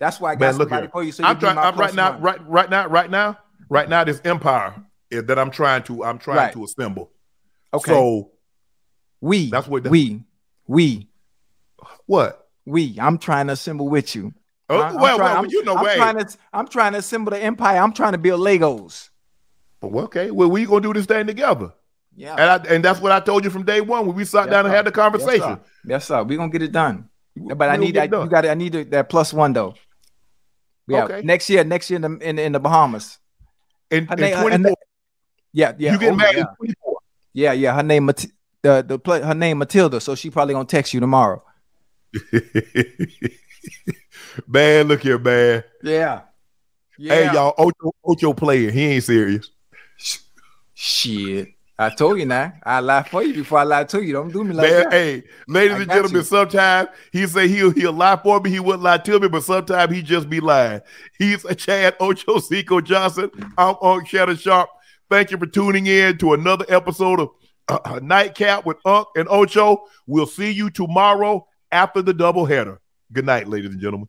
That's why I got Man, look somebody for you. So you I'm trying. I'm right now. one. Right, right now. Right now. Right now. This empire is that I'm trying to. I'm trying Right. to assemble. Okay. So we That's what- we we what? we. I'm trying to assemble with you. Oh, I- I'm well, trying- well, I'm- you know, I'm hey. trying to I'm trying to assemble the empire. I'm trying to build Legos. Well, okay. Well, we gonna do this thing together, Yeah. and I, and that's what I told you from day one when we sat Yes, down and had the conversation. Yes, sir. Yes, sir. We're gonna get it done. But We I need that. You got. I need that plus one though. Yeah. Okay. Next year. Next year in the in, in the Bahamas. In, in name- her 24, name- Yeah. Yeah. you get oh, married yeah. in 24. yeah. Yeah. Her name. Mat- the the her name Matilda. So she probably gonna text you tomorrow. man, look here, man. Yeah. Yeah. Hey, y'all, Ocho, Ocho player. He ain't serious. Shit. I told you now. I lie for you before I lie to you. Don't do me like man, that. hey, ladies I and gentlemen, you. sometimes he say he'll he'll lie for me, he wouldn't lie to me, but sometimes he just be lying. He's a Chad Ocho Cinco Johnson. I'm on Shannon Sharpe. Thank you for tuning in to another episode of uh, uh, Nightcap with Unc and Ocho. We'll see you tomorrow after the doubleheader. Good night, ladies and gentlemen.